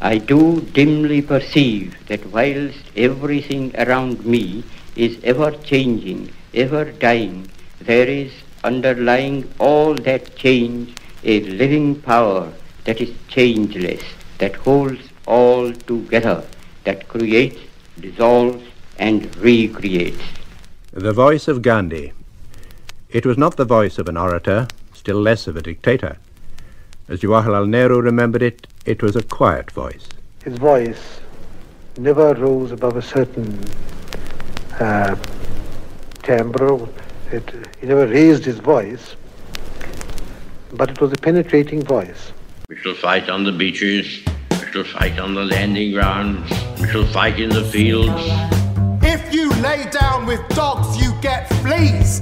I do dimly perceive that whilst everything around me is ever changing, ever dying, there is underlying all that change a living power that is changeless, that holds all together, that creates, dissolves, and recreates. The voice of Gandhi. It was not the voice of an orator, still less of a dictator. As Jawaharlal Nehru remembered it, it was a quiet voice. His voice never rose above a certain uh, timbre. It, he never raised his voice, but it was a penetrating voice. We shall fight on the beaches. We shall fight on the landing grounds. We shall fight in the fields. If you lay down with dogs, you get fleas.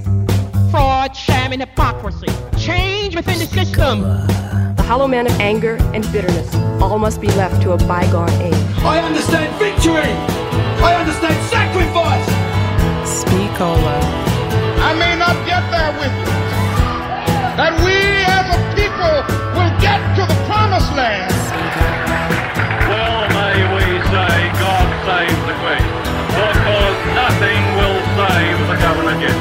Fraud, sham, and hypocrisy. Change within the system. The hollow man of anger and bitterness all must be left to a bygone age. I understand victory. I understand sacrifice. Speakola. I may not get there with you. That we as a people will get to the promised land. Well, may we say God save the Queen, because nothing will save the government yet.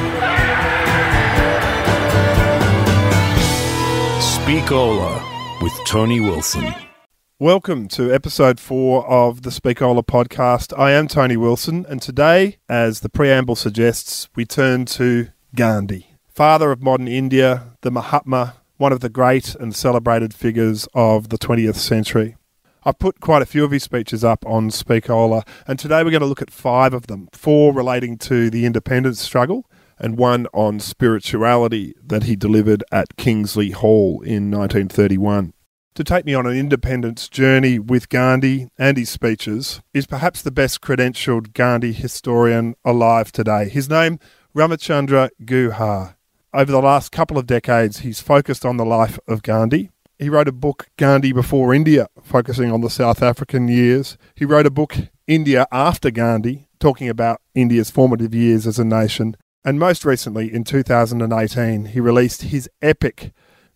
Speakola with Tony Wilson. Welcome to episode four of the Speakola podcast. I am Tony Wilson, and today, as the preamble suggests, we turn to Gandhi, father of modern India, the Mahatma, one of the great and celebrated figures of the 20th century. I've put quite a few of his speeches up on Speakola, and today we're going to look at five of them four relating to the independence struggle, and one on spirituality that he delivered at Kingsley Hall in 1931. To take me on an independence journey with Gandhi and his speeches is perhaps the best credentialed Gandhi historian alive today. His name, Ramachandra Guha. Over the last couple of decades, he's focused on the life of Gandhi. He wrote a book, Gandhi Before India, focusing on the South African years. He wrote a book, India After Gandhi, talking about India's formative years as a nation. And most recently, in 2018, he released his epic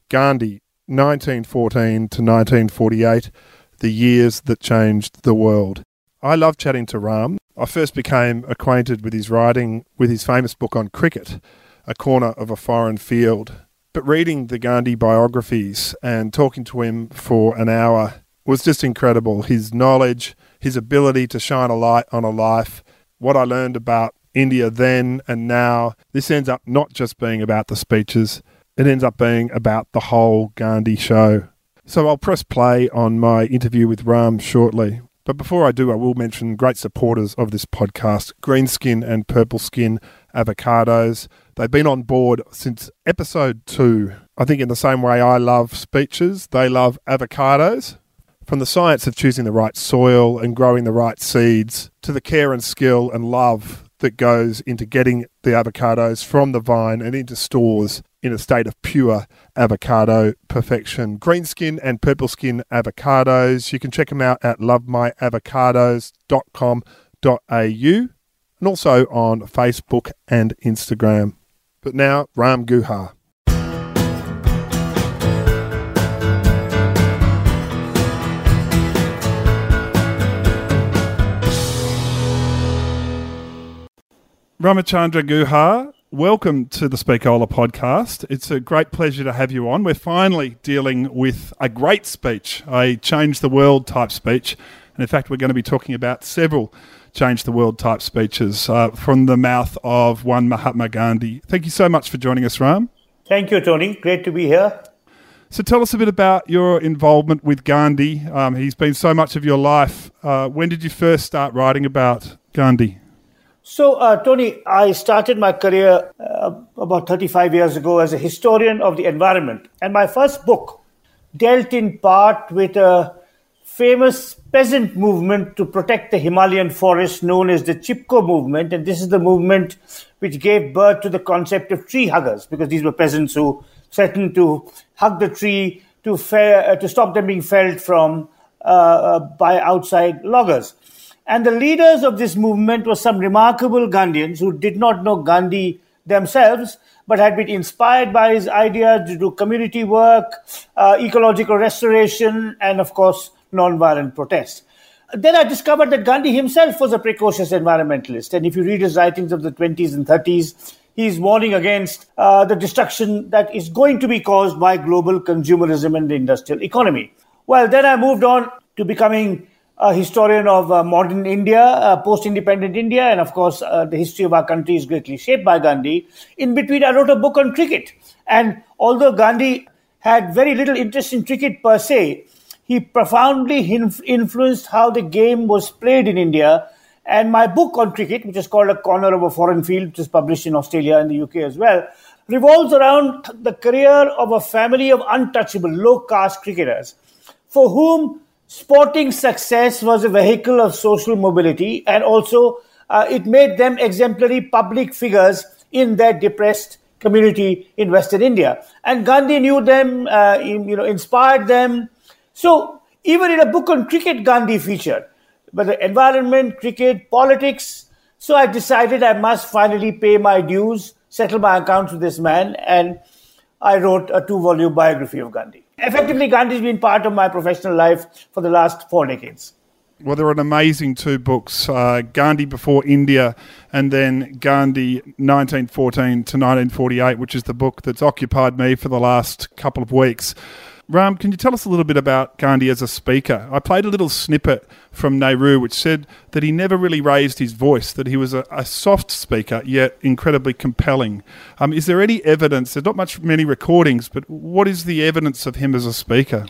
Gandhi 1914 to 1948 The Years That Changed the World. I love chatting to Ram. I first became acquainted with his writing with his famous book on cricket, A Corner of a Foreign Field. But reading the Gandhi biographies and talking to him for an hour was just incredible. His knowledge, his ability to shine a light on a life, what I learned about India then and now. This ends up not just being about the speeches, it ends up being about the whole Gandhi show. So I'll press play on my interview with Ram shortly. But before I do, I will mention great supporters of this podcast Greenskin and Purple Skin Avocados. They've been on board since episode two. I think, in the same way I love speeches, they love avocados. From the science of choosing the right soil and growing the right seeds to the care and skill and love that goes into getting the avocados from the vine and into stores in a state of pure avocado perfection. Greenskin and purple skin avocados. You can check them out at lovemyavocados.com.au and also on Facebook and Instagram. But now, Ram Guha. Ramachandra Guha, welcome to the Speakola podcast. It's a great pleasure to have you on. We're finally dealing with a great speech, a change the world type speech. And in fact, we're going to be talking about several change the world type speeches uh, from the mouth of one Mahatma Gandhi. Thank you so much for joining us, Ram. Thank you, Tony. Great to be here. So tell us a bit about your involvement with Gandhi. Um, he's been so much of your life. Uh, when did you first start writing about Gandhi? So, uh, Tony, I started my career uh, about 35 years ago as a historian of the environment. And my first book dealt in part with a famous peasant movement to protect the Himalayan forest known as the Chipko movement. And this is the movement which gave birth to the concept of tree huggers, because these were peasants who threatened to hug the tree to, uh, to stop them being felled from uh, uh, by outside loggers. And the leaders of this movement were some remarkable Gandhians who did not know Gandhi themselves, but had been inspired by his ideas to do community work, uh, ecological restoration, and of course, non-violent protest. Then I discovered that Gandhi himself was a precocious environmentalist. And if you read his writings of the 20s and 30s, he's warning against uh, the destruction that is going to be caused by global consumerism and the industrial economy. Well, then I moved on to becoming a historian of uh, modern India, uh, post independent India, and of course, uh, the history of our country is greatly shaped by Gandhi. In between, I wrote a book on cricket. And although Gandhi had very little interest in cricket per se, he profoundly influenced how the game was played in India. And my book on cricket, which is called A Corner of a Foreign Field, which is published in Australia and the UK as well, revolves around the career of a family of untouchable, low caste cricketers for whom sporting success was a vehicle of social mobility and also uh, it made them exemplary public figures in their depressed community in Western India. And Gandhi knew them, uh, you know, inspired them. So even in a book on cricket, Gandhi featured, but the environment, cricket, politics. So I decided I must finally pay my dues, settle my accounts with this man, and I wrote a two-volume biography of Gandhi. Effectively, Gandhi's been part of my professional life for the last four decades. Well, there are an amazing two books uh, Gandhi Before India and then Gandhi 1914 to 1948, which is the book that's occupied me for the last couple of weeks. Ram, can you tell us a little bit about Gandhi as a speaker? I played a little snippet from Nehru, which said that he never really raised his voice, that he was a, a soft speaker, yet incredibly compelling. Um, is there any evidence? There's not much many recordings, but what is the evidence of him as a speaker?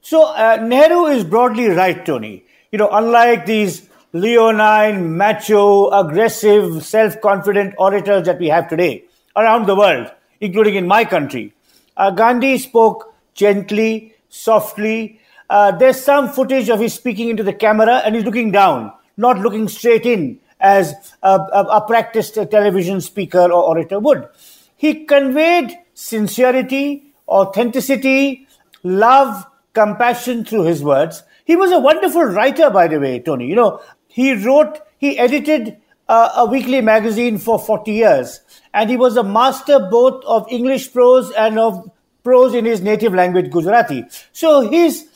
So uh, Nehru is broadly right, Tony. You know, unlike these leonine, macho, aggressive, self-confident orators that we have today around the world, including in my country, uh, Gandhi spoke gently, softly. Uh, there's some footage of his speaking into the camera and he's looking down, not looking straight in as a, a, a practiced television speaker or orator would. He conveyed sincerity, authenticity, love, compassion through his words. He was a wonderful writer, by the way, Tony. You know, he wrote, he edited uh, a weekly magazine for 40 years, and he was a master both of English prose and of prose in his native language, Gujarati. So his,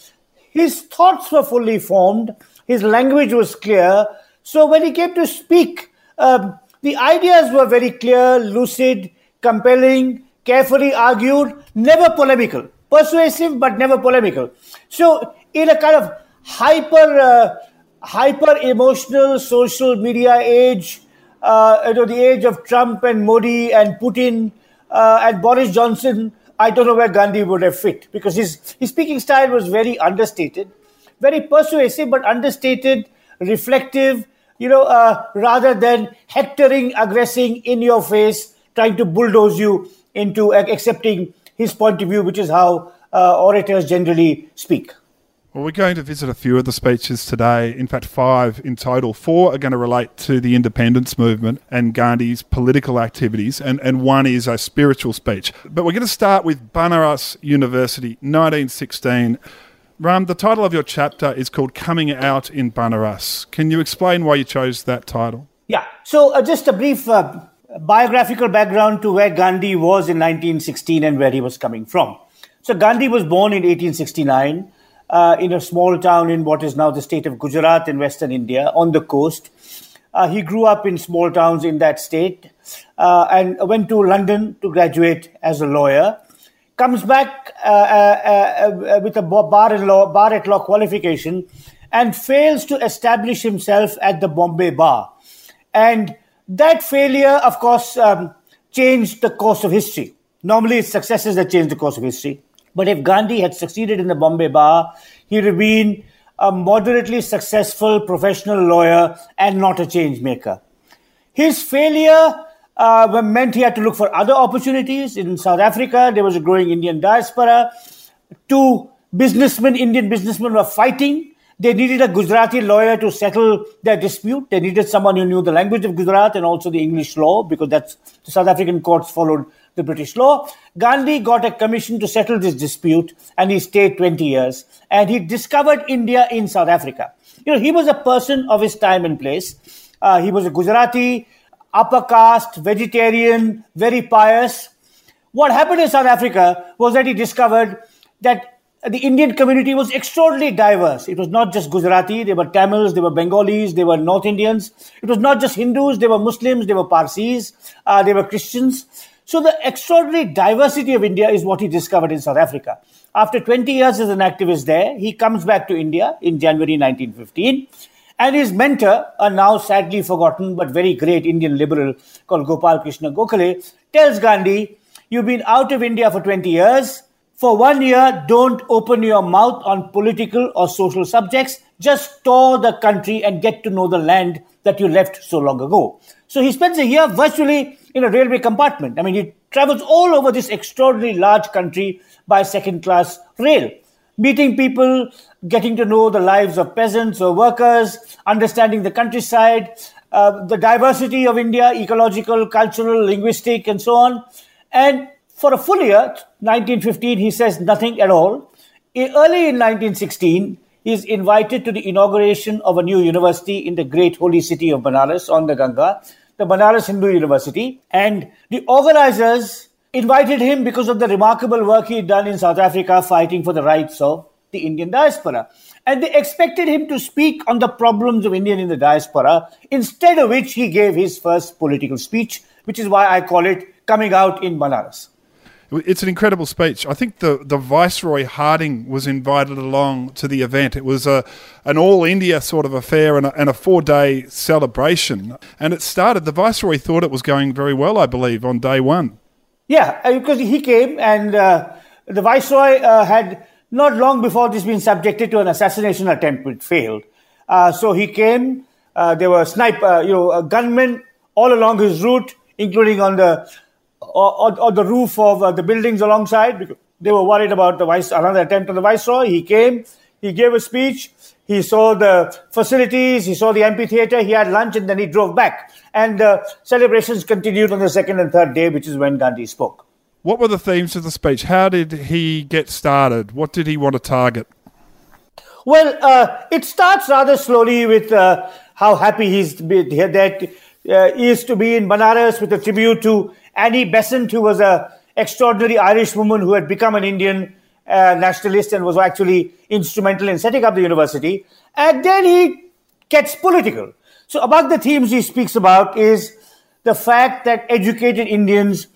his thoughts were fully formed, his language was clear. So when he came to speak, um, the ideas were very clear, lucid, compelling, carefully argued, never polemical. Persuasive, but never polemical. So, in a kind of hyper, uh, hyper emotional social media age, uh, you know, the age of Trump and Modi and Putin uh, and Boris Johnson, I don't know where Gandhi would have fit because his, his speaking style was very understated, very persuasive, but understated, reflective, you know, uh, rather than hectoring, aggressing in your face, trying to bulldoze you into accepting his point of view, which is how uh, orators generally speak. Well, we're going to visit a few of the speeches today. In fact, five in total. Four are going to relate to the independence movement and Gandhi's political activities, and, and one is a spiritual speech. But we're going to start with Banaras University, 1916. Ram, the title of your chapter is called Coming Out in Banaras. Can you explain why you chose that title? Yeah. So, uh, just a brief uh, biographical background to where Gandhi was in 1916 and where he was coming from. So, Gandhi was born in 1869 uh, in a small town in what is now the state of Gujarat in western India on the coast. Uh, he grew up in small towns in that state uh, and went to London to graduate as a lawyer. Comes back uh, uh, uh, with a bar, in law, bar at law qualification and fails to establish himself at the Bombay bar. And that failure, of course, um, changed the course of history. Normally, it's successes that change the course of history. But if Gandhi had succeeded in the Bombay bar, he would have been a moderately successful professional lawyer and not a change maker. His failure uh, meant he had to look for other opportunities. In South Africa, there was a growing Indian diaspora. Two businessmen, Indian businessmen, were fighting. They needed a Gujarati lawyer to settle their dispute. They needed someone who knew the language of Gujarat and also the English law because that's the South African courts followed the British law. Gandhi got a commission to settle this dispute and he stayed 20 years and he discovered India in South Africa. You know, he was a person of his time and place. Uh, he was a Gujarati, upper caste, vegetarian, very pious. What happened in South Africa was that he discovered that the Indian community was extraordinarily diverse. It was not just Gujarati, there were Tamils, there were Bengalis, there were North Indians. It was not just Hindus, there were Muslims, there were Parsis, uh, there were Christians. So the extraordinary diversity of India is what he discovered in South Africa. After 20 years as an activist there, he comes back to India in January 1915. And his mentor, a now sadly forgotten but very great Indian liberal called Gopal Krishna Gokhale, tells Gandhi, You've been out of India for 20 years for one year, don't open your mouth on political or social subjects. Just tour the country and get to know the land that you left so long ago. So he spends a year virtually in a railway compartment. I mean, he travels all over this extraordinarily large country by second class rail, meeting people, getting to know the lives of peasants or workers, understanding the countryside, uh, the diversity of India, ecological, cultural, linguistic, and so on. And for a full year, 1915, he says nothing at all. Early in 1916, he is invited to the inauguration of a new university in the great holy city of Banaras on the Ganga, the Banaras Hindu University. And the organizers invited him because of the remarkable work he had done in South Africa fighting for the rights of the Indian diaspora. And they expected him to speak on the problems of Indian in the diaspora, instead of which he gave his first political speech, which is why I call it Coming Out in Banaras. It's an incredible speech. I think the, the Viceroy Hardinge was invited along to the event. It was a an all India sort of affair and a, and a four day celebration. And it started, the Viceroy thought it was going very well, I believe, on day one. Yeah, uh, because he came and uh, the Viceroy uh, had not long before this been subjected to an assassination attempt which failed. Uh, so he came, uh, there were sniper, uh, you know, gunmen all along his route, including on the or, the roof of uh, the buildings alongside because they were worried about the vice another attempt on the viceroy. He came, he gave a speech, he saw the facilities, he saw the amphitheater, he had lunch, and then he drove back. And the celebrations continued on the second and third day, which is when Gandhi spoke. What were the themes of the speech? How did he get started? What did he want to target? Well, uh, it starts rather slowly with uh, how happy he's that uh, he is to be in Banaras with a tribute to Annie Besant, who was an extraordinary Irish woman who had become an Indian uh, nationalist and was actually instrumental in setting up the university. And then he gets political. So among the themes he speaks about is the fact that educated Indians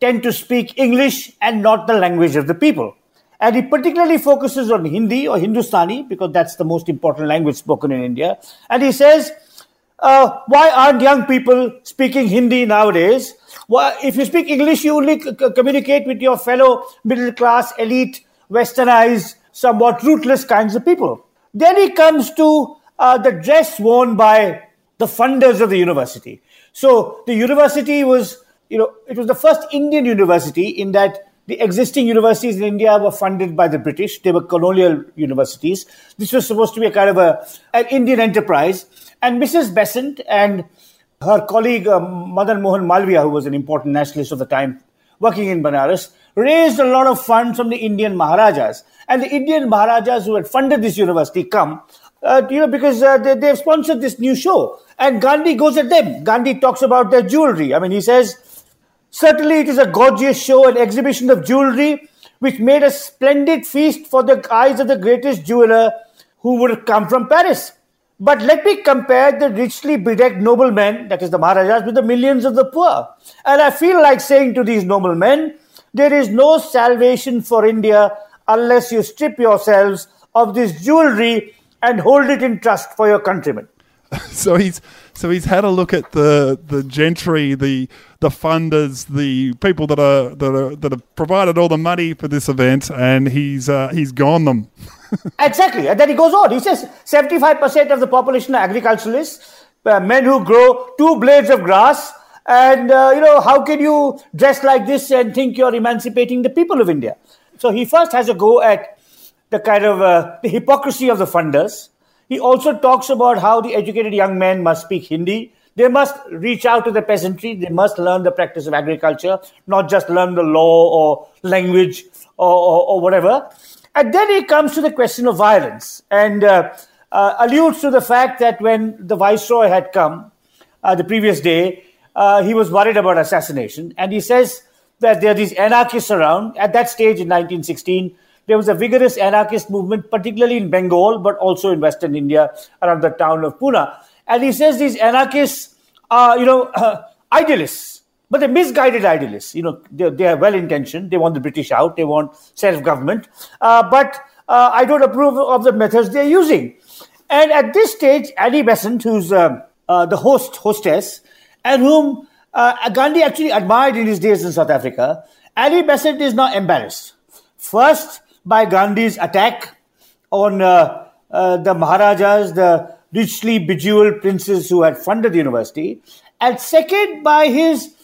tend to speak English and not the language of the people. And he particularly focuses on Hindi or Hindustani because that's the most important language spoken in India. And he says, uh, why aren't young people speaking Hindi nowadays? If you speak English, you only communicate with your fellow middle class, elite, westernized, somewhat rootless kinds of people. Then he comes to uh, the dress worn by the funders of the university. So the university was, you know, it was the first Indian university in that the existing universities in India were funded by the British. They were colonial universities. This was supposed to be a kind of a, an Indian enterprise. And Mrs. Besant and her colleague uh, Madan Mohan Malviya, who was an important nationalist of the time, working in Banaras, raised a lot of funds from the Indian Maharajas. And the Indian Maharajas who had funded this university come, uh, you know, because uh, they, they've sponsored this new show. And Gandhi goes at them. Gandhi talks about their jewelry. I mean, he says, certainly it is a gorgeous show, an exhibition of jewelry, which made a splendid feast for the eyes of the greatest jeweler who would come from Paris. But let me compare the richly bedecked noblemen, that is the Maharajas, with the millions of the poor. And I feel like saying to these noblemen, there is no salvation for India unless you strip yourselves of this jewelry and hold it in trust for your countrymen. so he's so he's had a look at the the gentry, the the funders, the people that are that are that have provided all the money for this event, and he's uh, he's gone them. exactly, and then he goes on. He says seventy five percent of the population are agriculturalists, uh, men who grow two blades of grass. And uh, you know how can you dress like this and think you're emancipating the people of India? So he first has a go at the kind of uh, the hypocrisy of the funders he also talks about how the educated young men must speak Hindi. They must reach out to the peasantry. They must learn the practice of agriculture, not just learn the law or language or, or, or whatever. And then he comes to the question of violence and uh, uh, alludes to the fact that when the viceroy had come uh, the previous day, uh, he was worried about assassination. And he says that there are these anarchists around. At that stage in 1916, there was a vigorous anarchist movement, particularly in Bengal, but also in Western India around the town of Pune. And he says these anarchists are, you know, idealists, but they're misguided idealists. You know, they're, they are well intentioned. They want the British out. They want self government. Uh, but uh, I don't approve of the methods they're using. And at this stage, Annie Besant, who's uh, uh, the host, hostess, and whom uh, Gandhi actually admired in his days in South Africa, Annie Besant is now embarrassed. First, by Gandhi's attack on uh, uh, the Maharajas, the richly bejeweled princes who had funded the university, and second, by his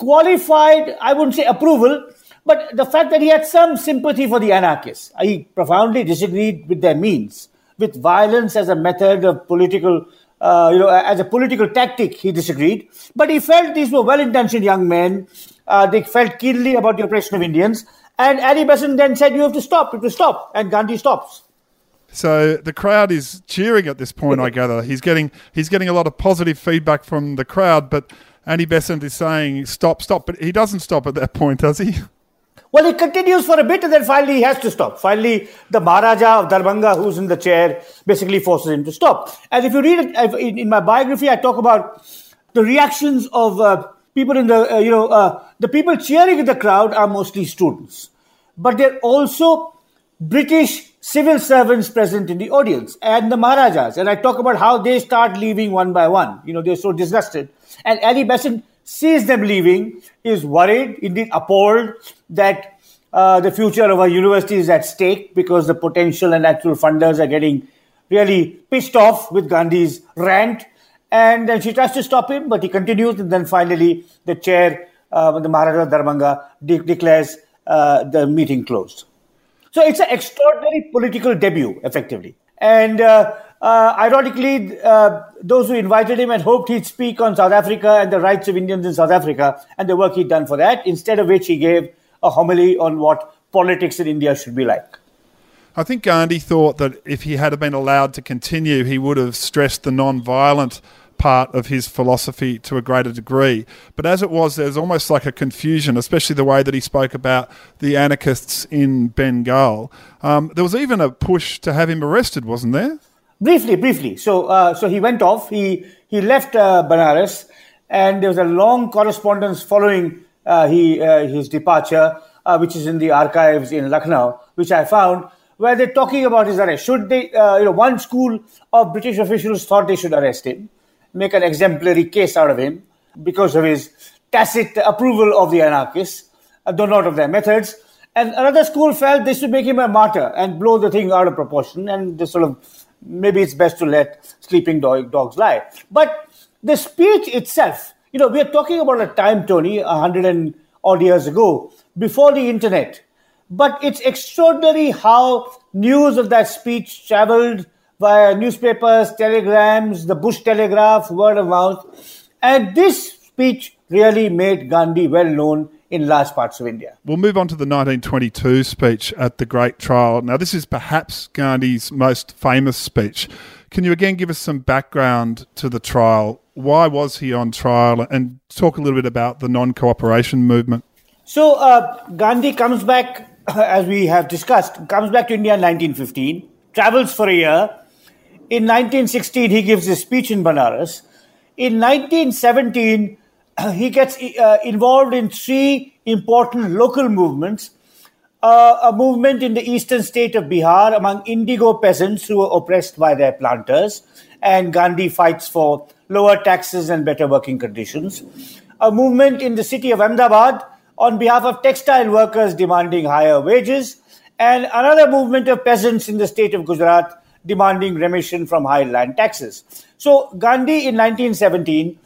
qualified, I wouldn't say approval, but the fact that he had some sympathy for the anarchists. He profoundly disagreed with their means, with violence as a method of political, uh, you know, as a political tactic, he disagreed. But he felt these were well intentioned young men. Uh, they felt keenly about the oppression of Indians. And Annie Besant then said, You have to stop, you have to stop. And Gandhi stops. So the crowd is cheering at this point. I gather he's getting he's getting a lot of positive feedback from the crowd, but Annie Besant is saying stop, stop, but he doesn't stop at that point, does he? Well, he continues for a bit and then finally he has to stop. Finally, the Maharaja of Darbhanga, who's in the chair, basically forces him to stop. And if you read it in my biography, I talk about the reactions of uh, people in the, uh, you know, uh, the people cheering in the crowd are mostly students. But they're also British civil servants present in the audience and the Maharajas. And I talk about how they start leaving one by one. You know, they're so disgusted. And Annie Besant sees them leaving, is worried, indeed appalled that uh, the future of our university is at stake because the potential and actual funders are getting really pissed off with Gandhi's rant. And then she tries to stop him, but he continues. And then finally, the chair, uh, the Maharaja Darbhanga, de- declares uh, the meeting closed. So it's an extraordinary political debut, effectively. And uh, uh, ironically, uh, those who invited him had hoped he'd speak on South Africa and the rights of Indians in South Africa and the work he'd done for that, instead of which he gave a homily on what politics in India should be like. I think Gandhi thought that if he had been allowed to continue, he would have stressed the non-violent part of his philosophy to a greater degree. But as it was, there's almost like a confusion, especially the way that he spoke about the anarchists in Bengal. Um, there was even a push to have him arrested, wasn't there? Briefly, briefly. So, uh, so he went off. He he left uh, and there was a long correspondence following uh, he uh, his departure, uh, which is in the archives in Lucknow, which I found, where they're talking about his arrest. Should they, uh, you know, one school of British officials thought they should arrest him, make an exemplary case out of him because of his tacit approval of the anarchists, uh, though not of their methods. And another school felt they should make him a martyr and blow the thing out of proportion and just sort of maybe it's best to let sleeping dog, dogs lie. But the speech itself, you know, we are talking about a time, Tony, a hundred and odd years ago, before the internet. But it's extraordinary how news of that speech traveled via newspapers, telegrams, the Bush telegraph, word of mouth. And this speech really made Gandhi well known in large parts of India. We'll move on to the 1922 speech at the Great Trial. Now, this is perhaps Gandhi's most famous speech. Can you again give us some background to the trial? Why was he on trial? And talk a little bit about the non cooperation movement. So, uh, Gandhi comes back, as we have discussed, comes back to India in 1915, travels for a year. In 1916, he gives a speech in Banaras. In 1917, he gets uh, involved in three important local movements. Uh, a movement in the eastern state of Bihar among indigo peasants who were oppressed by their planters, and Gandhi fights for lower taxes and better working conditions. A movement in the city of Ahmedabad on behalf of textile workers demanding higher wages, and another movement of peasants in the state of Gujarat demanding remission from high land taxes. So Gandhi in 1917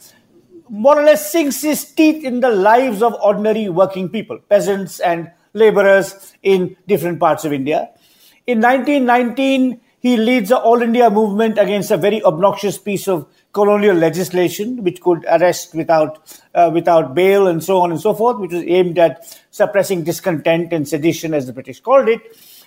more or less sinks his teeth in the lives of ordinary working people, peasants and laborers in different parts of India. In 1919, he leads the All India movement against a very obnoxious piece of colonial legislation, which could arrest without uh, without bail and so on and so forth, which was aimed at suppressing discontent and sedition, as the British called it.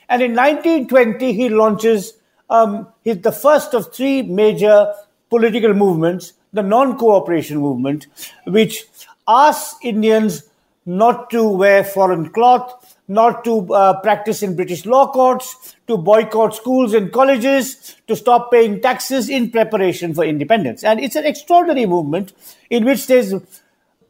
And in 1920, he launches um, his, the first of three major political movements the non cooperation movement, which asks Indians not to wear foreign cloth, not to uh, practice in British law courts, to boycott schools and colleges, to stop paying taxes in preparation for independence. And it's an extraordinary movement in which there's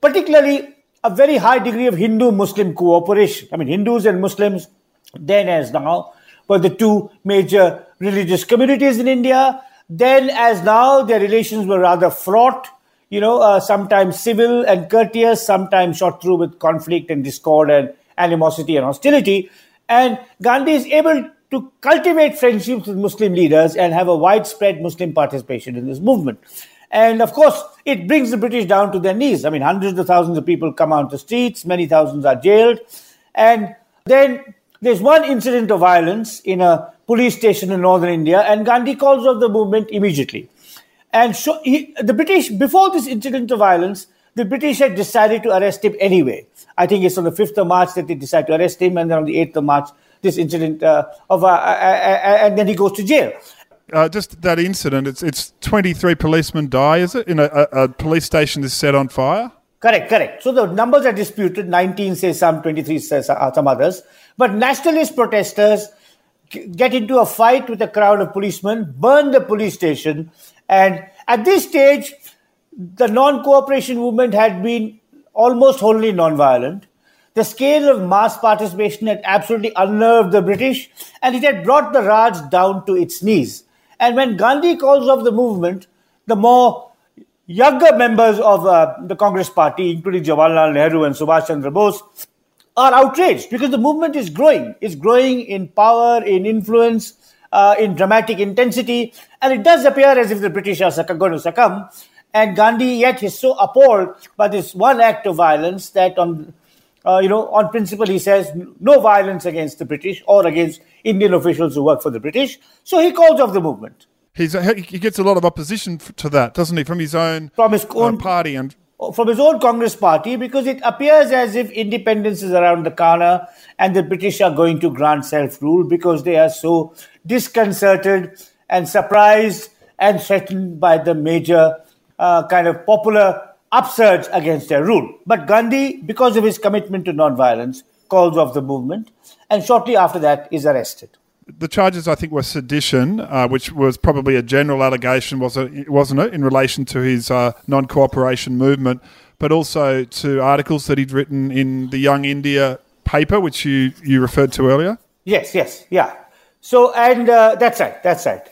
particularly a very high degree of Hindu Muslim cooperation. I mean, Hindus and Muslims, then as now, were the two major religious communities in India. Then, as now, their relations were rather fraught, you know, uh, sometimes civil and courteous, sometimes shot through with conflict and discord and animosity and hostility. And Gandhi is able to cultivate friendships with Muslim leaders and have a widespread Muslim participation in this movement. And of course, it brings the British down to their knees. I mean, hundreds of thousands of people come out the streets, many thousands are jailed. And then there's one incident of violence in a police station in northern India, and Gandhi calls off the movement immediately. And so he, the British, before this incident of violence, the British had decided to arrest him anyway. I think it's on the 5th of March that they decide to arrest him, and then on the 8th of March, this incident uh, of, uh, uh, uh, and then he goes to jail. Uh, just that incident, it's it's 23 policemen die, is it? In a, a, a, police station is set on fire? Correct, correct. So the numbers are disputed. 19 say some, 23 says uh, some others. But nationalist protesters get into a fight with a crowd of policemen, burn the police station, and at this stage, the non cooperation movement had been almost wholly non-violent. The scale of mass participation had absolutely unnerved the British, and it had brought the Raj down to its knees. And when Gandhi calls off the movement, the more younger members of uh, the Congress party, including Jawaharlal Nehru and Subhash Chandra Bose, are outraged because the movement is growing. It's growing in power, in influence, uh, in dramatic intensity, and it does appear as if the British are going to succumb. And Gandhi yet is so appalled by this one act of violence that on uh, you know, on principle, he says no violence against the British or against Indian officials who work for the British. So he calls off the movement. He's, he gets a lot of opposition to that, doesn't he, from his own from his own uh, party and from his own Congress party because it appears as if independence is around the corner and the British are going to grant self rule because they are so disconcerted and surprised and threatened by the major uh, kind of popular upsurge against their rule. But Gandhi, because of his commitment to non-violence, calls off the movement and shortly after that is arrested the charges I think were sedition, uh, which was probably a general allegation, was it, wasn't it, in relation to his uh, non-cooperation movement, but also to articles that he'd written in the Young India paper, which you you referred to earlier. Yes, yes, yeah. So, and uh, that's right, that's right.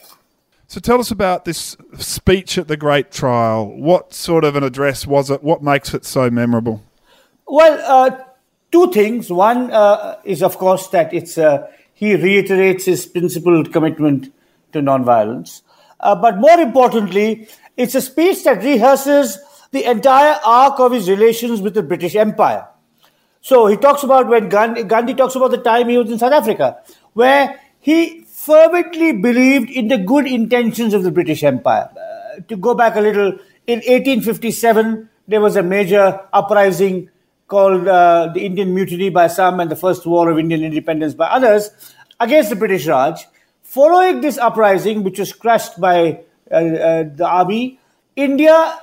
So, tell us about this speech at the Great Trial. What sort of an address was it? What makes it so memorable? Well, uh, two things. One uh, is, of course, that it's uh, he reiterates his principled commitment to nonviolence. Uh, but more importantly, it's a speech that rehearses the entire arc of his relations with the British Empire. So he talks about when Gandhi, Gandhi talks about the time he was in South Africa, where he fervently believed in the good intentions of the British Empire. Uh, to go back a little, in 1857, there was a major uprising called uh, the Indian Mutiny by some and the First War of Indian Independence by others against the British Raj. Following this uprising, which was crushed by uh, uh, the army, India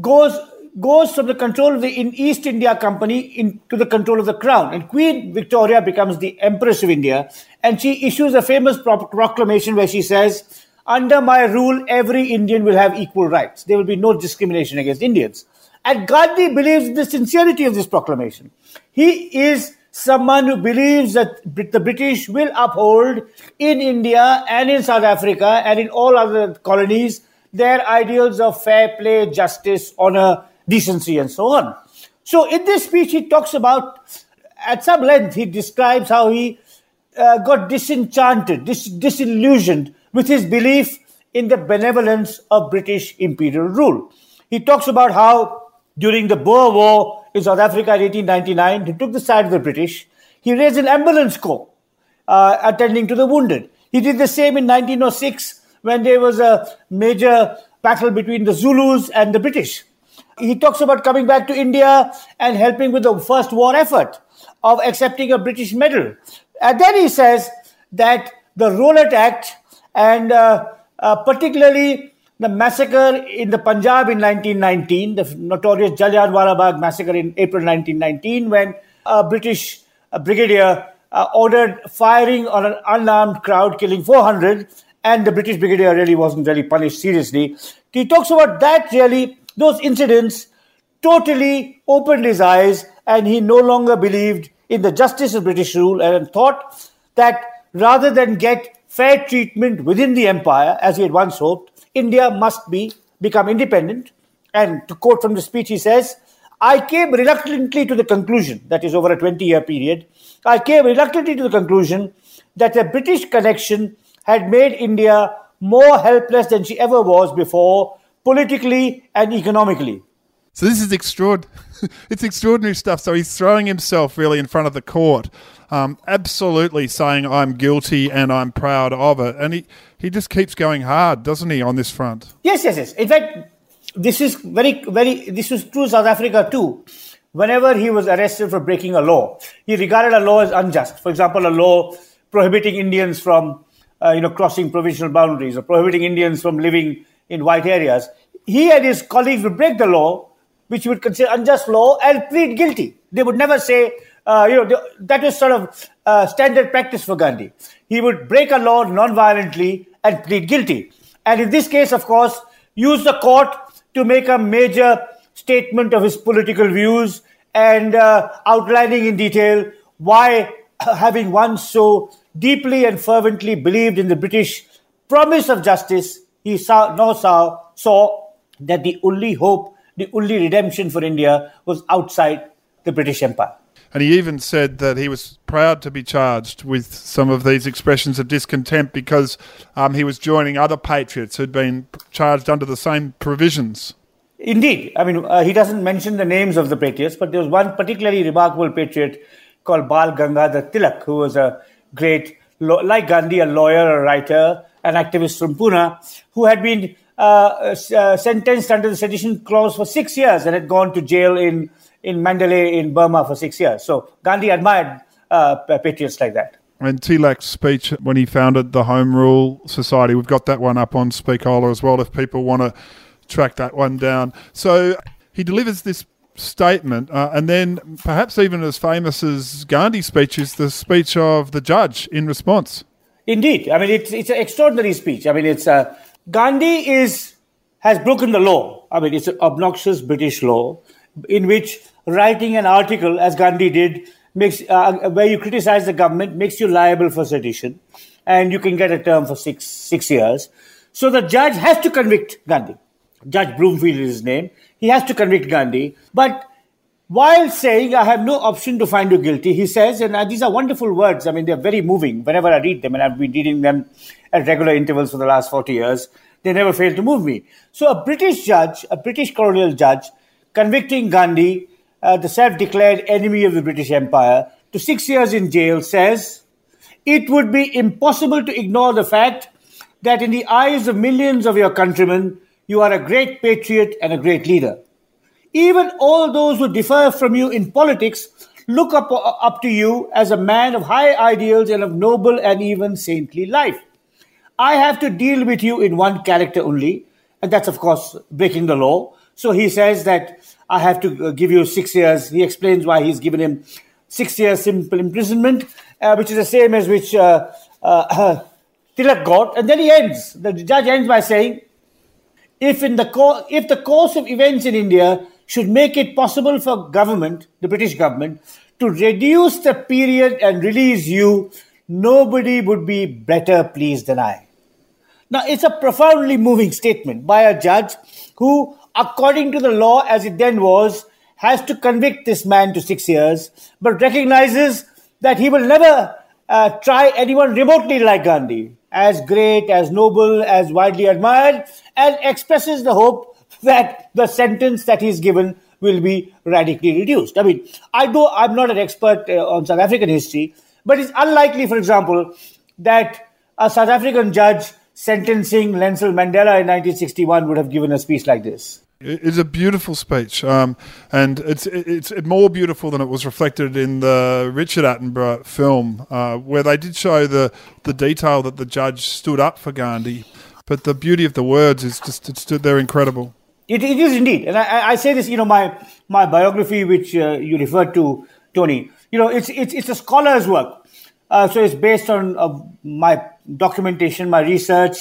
goes goes from the control of the East India Company into the control of the crown, and Queen Victoria becomes the Empress of India, and she issues a famous proclamation where she says, "Under my rule, every Indian will have equal rights. There will be no discrimination against Indians." And Gandhi believes the sincerity of this proclamation. He is someone who believes that the British will uphold in India and in South Africa and in all other colonies their ideals of fair play, justice, honor, decency, and so on. So, in this speech, he talks about, at some length, he describes how he uh, got disenchanted, dis- disillusioned with his belief in the benevolence of British imperial rule. He talks about how during the Boer War in South Africa in 1899, he took the side of the British. He raised an ambulance corps uh, attending to the wounded. He did the same in 1906 when there was a major battle between the Zulus and the British. He talks about coming back to India and helping with the first war effort of accepting a British medal. And then he says that the Rowlatt Act and uh, uh, particularly the massacre in the Punjab in 1919, the notorious Jallianwala Bagh massacre in April 1919, when a British brigadier uh, ordered firing on an unarmed crowd, killing 400, and the British brigadier really wasn't really punished seriously. He talks about that really, those incidents totally opened his eyes, and he no longer believed in the justice of British rule and thought that rather than get fair treatment within the empire, as he had once hoped, India must be become independent. And to quote from the speech, he says, I came reluctantly to the conclusion, that is over a 20 year period, I came reluctantly to the conclusion that a British connection had made India more helpless than she ever was before, politically and economically. So this is extraordinary. it's extraordinary stuff. So he's throwing himself really in front of the court, um, absolutely saying, "I'm guilty and I'm proud of it," and he he just keeps going hard, doesn't he, on this front? Yes, yes, yes. In fact, this is very, very. This was true South Africa too. Whenever he was arrested for breaking a law, he regarded a law as unjust. For example, a law prohibiting Indians from, uh, you know, crossing provincial boundaries or prohibiting Indians from living in white areas. He and his colleagues would break the law which would consider unjust law and plead guilty. They would never say, uh, you know, that was sort of uh, standard practice for Gandhi. He would break a law non-violently and plead guilty. And in this case, of course, use the court to make a major statement of his political views and uh, outlining in detail why, having once so deeply and fervently believed in the British promise of justice, he saw, now saw, saw that the only hope the only redemption for India was outside the British Empire. And he even said that he was proud to be charged with some of these expressions of discontent because um, he was joining other patriots who'd been charged under the same provisions. Indeed. I mean, uh, he doesn't mention the names of the patriots, but there was one particularly remarkable patriot called Bal Gangadhar Tilak, who was a great, like Gandhi, a lawyer, a writer, an activist from Pune, who had been uh, uh, sentenced under the sedition clause for six years and had gone to jail in, in Mandalay in Burma for six years. So Gandhi admired uh, patriots like that. And Tilak's speech when he founded the Home Rule Society, we've got that one up on Speakola as well if people want to track that one down. So he delivers this statement, uh, and then perhaps even as famous as Gandhi's speech is the speech of the judge in response. Indeed, I mean it's it's an extraordinary speech. I mean it's uh, Gandhi is has broken the law. I mean, it's an obnoxious British law in which writing an article, as Gandhi did, makes uh, where you criticize the government makes you liable for sedition, and you can get a term for six six years. So the judge has to convict Gandhi. Judge Broomfield is his name. He has to convict Gandhi, but while saying, I have no option to find you guilty, he says, and uh, these are wonderful words. I mean, they're very moving whenever I read them, and I've been reading them at regular intervals for the last 40 years. They never fail to move me. So, a British judge, a British colonial judge, convicting Gandhi, uh, the self declared enemy of the British Empire, to six years in jail, says, It would be impossible to ignore the fact that in the eyes of millions of your countrymen, you are a great patriot and a great leader. Even all those who differ from you in politics look up, up to you as a man of high ideals and of noble and even saintly life. I have to deal with you in one character only, and that's, of course, breaking the law. So he says that I have to give you six years. He explains why he's given him six years simple imprisonment, uh, which is the same as which uh, uh, Tilak got. And then he ends. The judge ends by saying, if in the co- if the course of events in India should make it possible for government, the British government, to reduce the period and release you, nobody would be better pleased than I. Now, it's a profoundly moving statement by a judge who, according to the law as it then was, has to convict this man to six years, but recognizes that he will never uh, try anyone remotely like Gandhi, as great, as noble, as widely admired, and expresses the hope that the sentence that he's given will be radically reduced. I mean, I do, I'm not an expert uh, on South African history, but it's unlikely, for example, that a South African judge sentencing Nelson Mandela in 1961 would have given a speech like this. It's a beautiful speech, um, and it's it's more beautiful than it was reflected in the Richard Attenborough film, uh, where they did show the the detail that the judge stood up for Gandhi but the beauty of the words is just it's they're incredible. It, it is indeed, and I, I say this. You know, my my biography, which uh, you referred to, Tony. You know, it's it's it's a scholar's work, uh, so it's based on uh, my documentation, my research,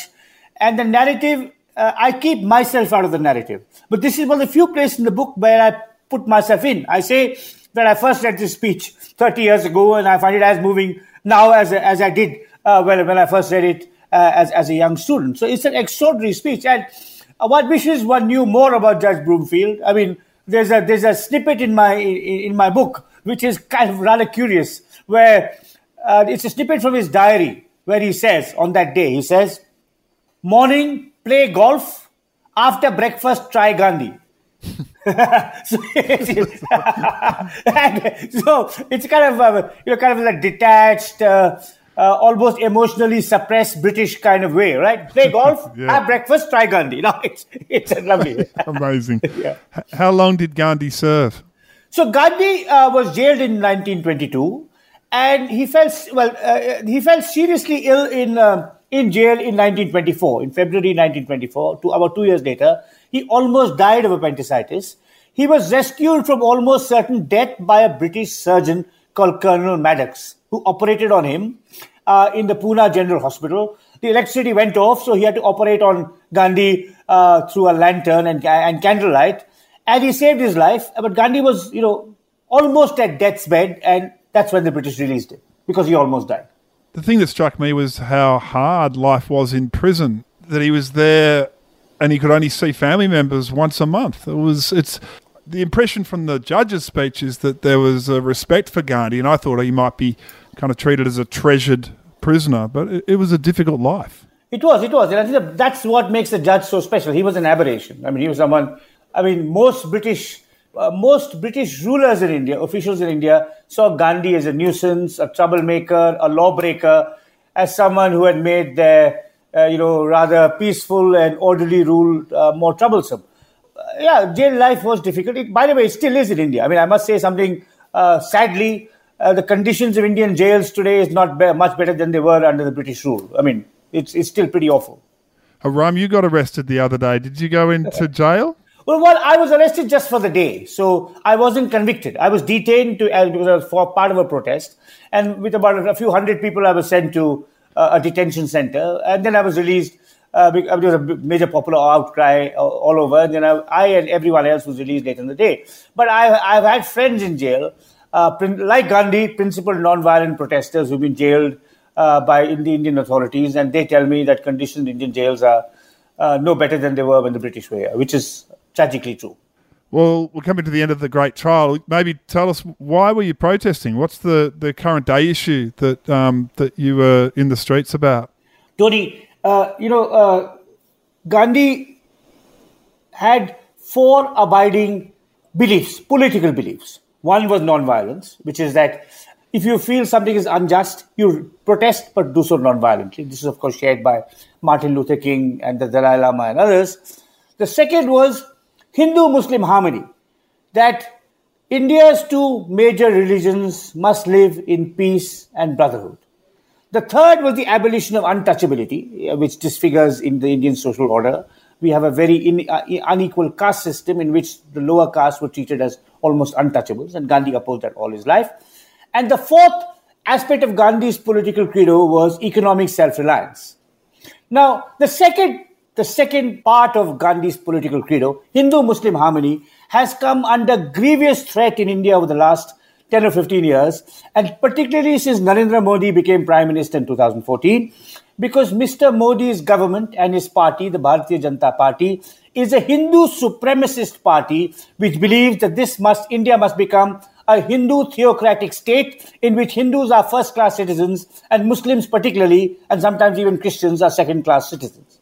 and the narrative. Uh, I keep myself out of the narrative, but this is one of the few places in the book where I put myself in. I say that I first read this speech 30 years ago, and I find it as moving now as as I did uh, when when I first read it uh, as as a young student. So it's an extraordinary speech, and what wishes one knew more about Judge Broomfield. I mean, there's a there's a snippet in my in, my book which is kind of rather curious, where uh, it's a snippet from his diary where he says on that day he says, "Morning, play golf. After breakfast, try Gandhi." so, it's, so, it's kind of uh, you know kind of like detached, uh, uh, almost emotionally suppressed British kind of way, right? Play golf, yeah. have breakfast, try Gandhi. No, it's it's lovely. Amazing. yeah. How long did Gandhi serve? So Gandhi uh, was jailed in 1922, and he fell well. Uh, he fell seriously ill in uh, in jail in 1924, in February 1924. To about two years later, he almost died of appendicitis. He was rescued from almost certain death by a British surgeon called Colonel Maddox, who operated on him uh, in the Pune General Hospital. The electricity went off, so he had to operate on Gandhi uh, through a lantern and, and candlelight. And he saved his life. But Gandhi was, you know, almost at death's bed, and that's when the British released him because he almost died. The thing that struck me was how hard life was in prison. That he was there and he could only see family members once a month. It was it's the impression from the judge's speech is that there was a respect for Gandhi, and I thought he might be kind of treated as a treasured prisoner, but it, it was a difficult life. It was, it was, and I think that's what makes the judge so special. He was an aberration. I mean, he was someone. I mean, most British, uh, most British rulers in India, officials in India, saw Gandhi as a nuisance, a troublemaker, a lawbreaker, as someone who had made their uh, you know, rather peaceful and orderly rule uh, more troublesome. Uh, yeah, jail life was difficult. It, by the way, it still is in India. I mean, I must say something sadly. the conditions of Indian jails today is not be- much better than they were under the British rule. I mean, it's it's still pretty awful. Haram, you got arrested the other day. Did you go into jail? Well, well, I was arrested just for the day, so I wasn't convicted. I was detained to uh, for part of a protest, and with about a few hundred people, I was sent to uh, a detention center, and then I was released. Uh, there was a major popular outcry all over, and then I, I, and everyone else was released later in the day. But I, I've had friends in jail, uh, like Gandhi, principled non-violent protesters who've been jailed uh, by the Indian authorities, and they tell me that conditions in Indian jails are uh, no better than they were when the British were here, which is tragically true. Well, we're coming to the end of the great trial. Maybe tell us why were you protesting? What's the, the current day issue that um, that you were in the streets about? Tony, uh, you know, uh, Gandhi had four abiding beliefs, political beliefs. One was non-violence, which is that if you feel something is unjust, you protest, but do so non-violently. This is, of course, shared by Martin Luther King and the Dalai Lama and others. The second was Hindu Muslim harmony, that India's two major religions must live in peace and brotherhood. The third was the abolition of untouchability, uh, which disfigures in the Indian social order. We have a very in, uh, unequal caste system in which the lower castes were treated as almost untouchables, and Gandhi opposed that all his life. And the fourth aspect of Gandhi's political credo was economic self reliance. Now, the second the second part of Gandhi's political credo, Hindu Muslim harmony, has come under grievous threat in India over the last 10 or 15 years, and particularly since Narendra Modi became Prime Minister in 2014, because Mr. Modi's government and his party, the Bharatiya Janata Party, is a Hindu supremacist party which believes that this must, India must become a Hindu theocratic state in which Hindus are first class citizens and Muslims, particularly, and sometimes even Christians, are second class citizens.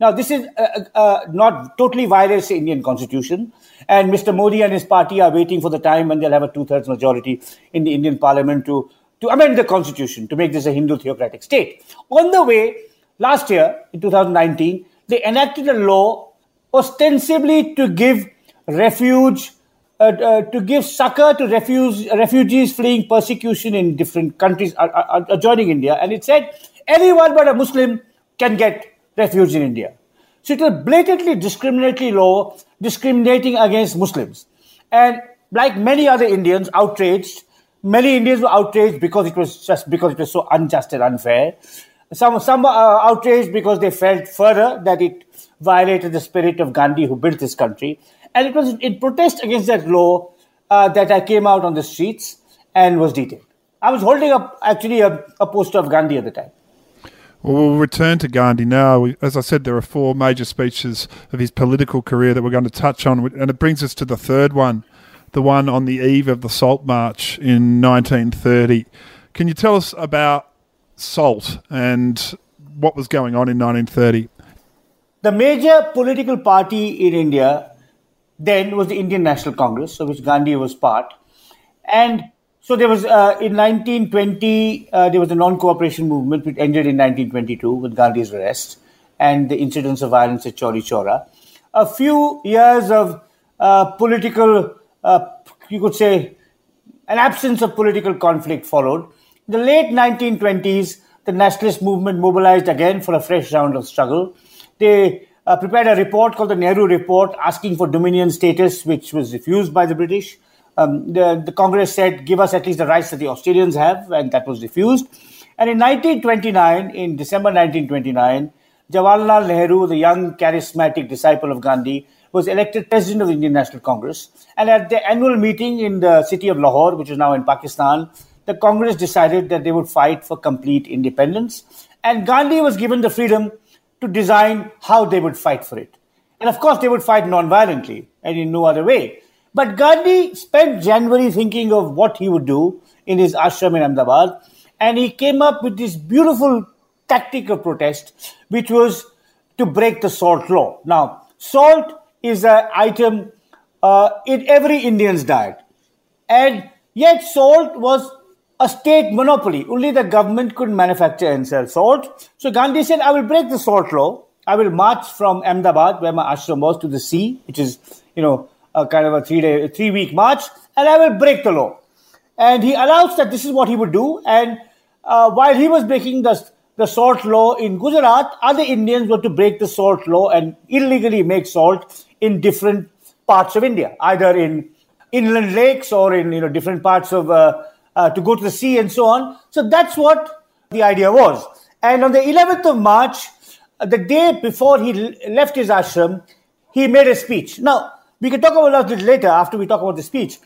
Now, this is uh, uh, not totally violates the Indian constitution, and Mr. Modi and his party are waiting for the time when they'll have a two-thirds majority in the Indian parliament to, to amend the constitution to make this a Hindu theocratic state. On the way, last year, in 2019, they enacted a law ostensibly to give refuge, uh, uh, to give succor to refuse, refugees fleeing persecution in different countries adjoining India. And it said anyone but a Muslim can get refuge in India. So it was blatantly discriminatory law discriminating against Muslims. And like many other Indians, outraged, many Indians were outraged because it was just because it was so unjust and unfair. Some some are outraged because they felt further that it violated the spirit of Gandhi, who built this country. And it was in protest against that law uh, that I came out on the streets and was detained. I was holding up actually a, a poster of Gandhi at the time. Well, we'll return to Gandhi now. As I said, there are four major speeches of his political career that we're going to touch on, and it brings us to the third one, the one on the eve of the Salt March in 1930. Can you tell us about SALT and what was going on in 1930? The major political party in India then was the Indian National Congress, of which Gandhi was part. And so there was, uh, in 1920, uh, there was a non-cooperation movement which ended in 1922 with Gandhi's arrest and the incidents of violence at Chauri Chaura. A few years of uh, political, uh, you could say, an absence of political conflict followed. In the late 1920s, the nationalist movement mobilized again for a fresh round of struggle. They uh, prepared a report called the Nehru Report asking for Dominion status, which was refused by the British. Um, the, the Congress said, give us at least the rights that the Australians have, and that was refused. And in 1929, in December 1929, Jawaharlal Nehru, the young charismatic disciple of Gandhi, was elected president of the Indian National Congress. And at the annual meeting in the city of Lahore, which is now in Pakistan, the Congress decided that they would fight for complete independence. And Gandhi was given the freedom to design how they would fight for it. And of course, they would fight non-violently and in no other way. But Gandhi spent January thinking of what he would do in his ashram in Ahmedabad, and he came up with this beautiful tactic of protest, which was to break the salt law. Now, salt is an item uh, in every Indian's diet, and yet salt was a state monopoly. Only the government could manufacture and sell salt. So Gandhi said, I will break the salt law. I will march from Ahmedabad, where my ashram was, to the sea, which is, you know, a kind of a three day, three week march, and I will break the law. And he announced that this is what he would do. And uh, while he was breaking the, the salt law in Gujarat, other Indians were to break the salt law and illegally make salt in different parts of India, either in inland lakes or in you know different parts of uh, uh, to go to the sea and so on. So that's what the idea was. And on the 11th of March, the day before he left his ashram, he made a speech. Now, we can talk about it later after we talk about the speech.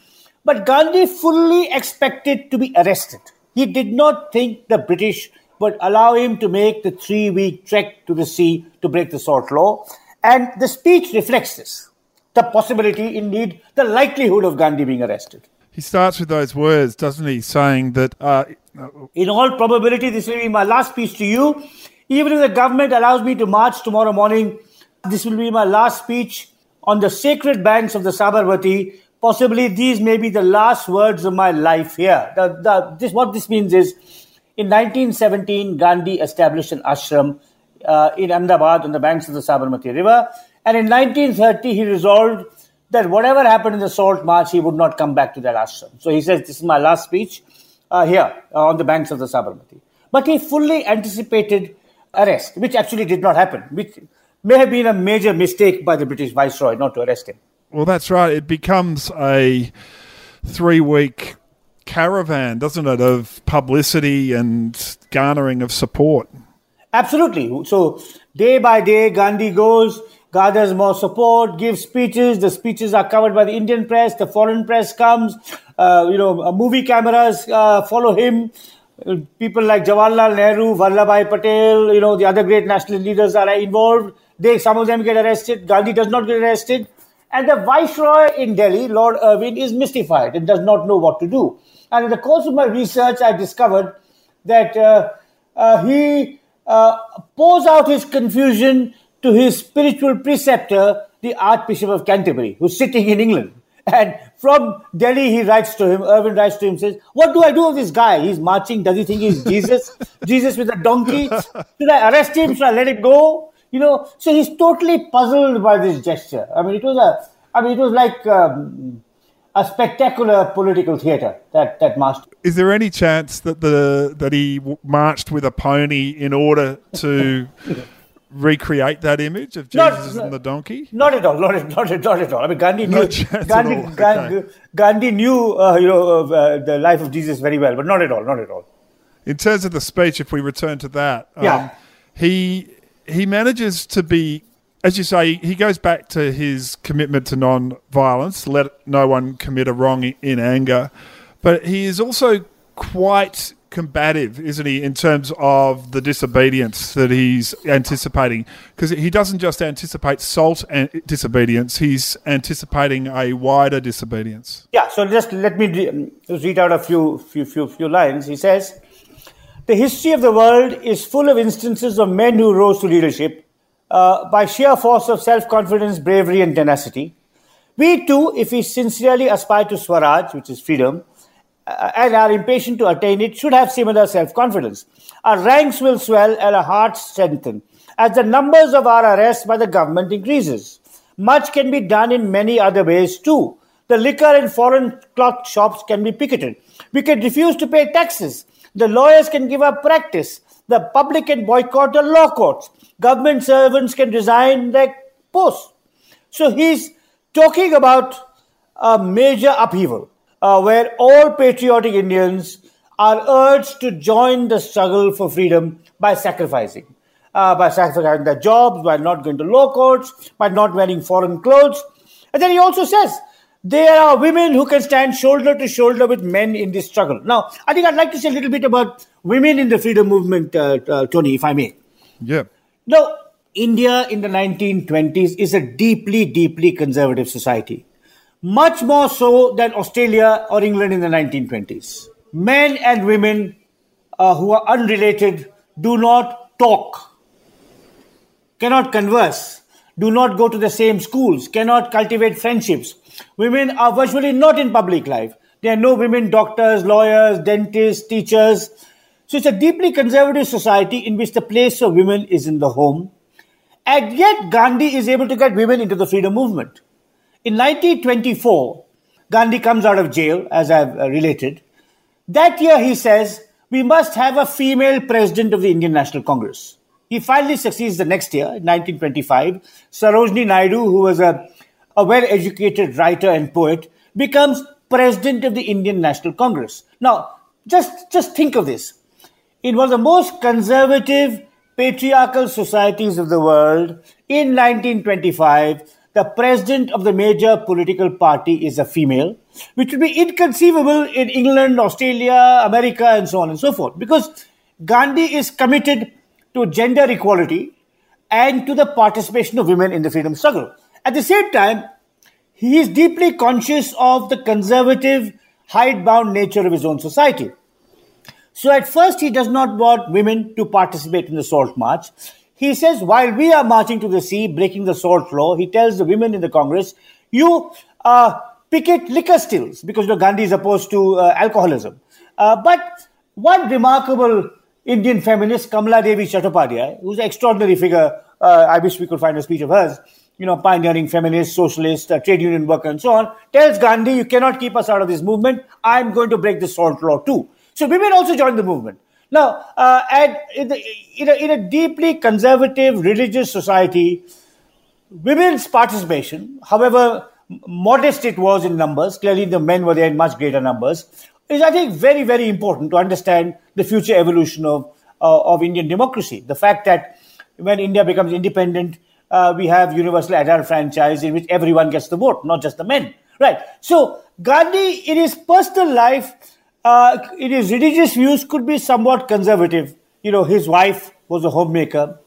But Gandhi fully expected to be arrested. He did not think the British would allow him to make the three week trek to the sea to break the salt law. And the speech reflects this the possibility, indeed, the likelihood of Gandhi being arrested. He starts with those words, doesn't he? Saying that. Uh, In all probability, this will be my last speech to you. Even if the government allows me to march tomorrow morning, this will be my last speech on the sacred banks of the Sabarmati. Possibly these may be the last words of my life here. The, the, this, what this means is, in 1917, Gandhi established an ashram uh, in Ahmedabad on the banks of the Sabarmati River. And in 1930, he resolved that whatever happened in the Salt March, he would not come back to that ashram. So he says, This is my last speech uh, here uh, on the banks of the Sabarmati. But he fully anticipated arrest, which actually did not happen, which may have been a major mistake by the British Viceroy not to arrest him. Well, that's right. It becomes a three week caravan, doesn't it, of publicity and garnering of support. Absolutely. So, day by day, Gandhi goes gathers more support, gives speeches. The speeches are covered by the Indian press. The foreign press comes. Uh, you know, uh, movie cameras uh, follow him. People like Jawaharlal Nehru, Vallabhbhai Patel, you know, the other great national leaders are involved. They, some of them get arrested. Gandhi does not get arrested. And the viceroy in Delhi, Lord Irwin, is mystified and does not know what to do. And in the course of my research, I discovered that uh, uh, he uh, pours out his confusion to his spiritual preceptor, the Archbishop of Canterbury, who's sitting in England. And from Delhi, he writes to him, Irwin writes to him, says, What do I do with this guy? He's marching. Does he think he's Jesus? Jesus with a donkey? Should I arrest him? Should I let him go? You know, so he's totally puzzled by this gesture. I mean, it was a, I mean, it was like um, a spectacular political theatre that that marched. Is there any chance that the that he marched with a pony in order to recreate that image of Jesus and the donkey? Not at all. Not at, not at, not at all. I mean, Gandhi knew Gandhi. Gandhi, Okay. Gandhi knew uh, you know uh, the life of Jesus very well, but not at all. Not at all. In terms of the speech, if we return to that, um, Yeah. he he manages to be, as you say, he goes back to his commitment to non-violence, let no one commit a wrong in anger, but he is also quite combative, isn't he, in terms of the disobedience that he's anticipating? Because he doesn't just anticipate salt and disobedience; he's anticipating a wider disobedience. Yeah. So just let me re- read out a few, few, few, few lines. He says, "The history of the world is full of instances of men who rose to leadership uh, by sheer force of self-confidence, bravery, and tenacity. We too, if we sincerely aspire to Swaraj, which is freedom, uh, and are impatient to attain it, should have similar self-confidence. Our ranks will swell and our hearts strengthen as the numbers of our arrests by the government increases. Much can be done in many other ways too. The liquor and foreign cloth shops can be picketed. We can refuse to pay taxes. The lawyers can give up practice. The public can boycott the law courts. Government servants can resign their posts. So he's talking about a major upheaval uh, where all patriotic Indians are urged to join the struggle for freedom by sacrificing. Uh, by sacrificing their jobs, by not going to law courts, by not wearing foreign clothes. And then he also says there are women who can stand shoulder to shoulder with men in this struggle. Now, I think I'd like to say a little bit about women in the freedom movement, uh, uh, Tony, if I may. Yeah. Now, India in the 1920s is a deeply, deeply conservative society. Much more so than Australia or England in the 1920s. Men and women uh, who are unrelated do not talk, cannot converse, do not go to the same schools, cannot cultivate friendships. Women are virtually not in public life. There are no women doctors, lawyers, dentists, teachers. So it's a deeply conservative society in which the place of women is in the home. And yet Gandhi is able to get women into the freedom movement. In 1924, Gandhi comes out of jail, as I've uh, related. That year, he says, we must have a female president of the Indian National Congress. He finally succeeds the next year, 1925. Sarojini Naidu, who was a, a well educated writer and poet, becomes president of the Indian National Congress. Now, just, just think of this. In one of the most conservative patriarchal societies of the world, in 1925, the president of the major political party is a female, which would be inconceivable in England, Australia, America, and so on and so forth. Because Gandhi is committed to gender equality and to the participation of women in the freedom struggle. At the same time, he is deeply conscious of the conservative, hidebound nature of his own society. So at first, he does not want women to participate in the salt march. He says, while we are marching to the sea, breaking the salt law, he tells the women in the Congress, you uh, picket liquor stills, because you know, Gandhi is opposed to uh, alcoholism. Uh, but one remarkable Indian feminist, Kamala Devi Chattopadhyay, who's an extraordinary figure, uh, I wish we could find a speech of hers, you know, pioneering feminist, socialist, uh, trade union worker, and so on, tells Gandhi, you cannot keep us out of this movement. I'm going to break the salt law too. So women also joined the movement. Now, uh, and in, the, in, a, in a deeply conservative religious society, women's participation, however modest it was in numbers, clearly the men were there in much greater numbers, is I think very, very important to understand the future evolution of, uh, of Indian democracy. The fact that when India becomes independent, uh, we have universal adult franchise in which everyone gets the vote, not just the men. Right. So Gandhi, in his personal life, uh, in his religious views, could be somewhat conservative. You know, his wife was a homemaker.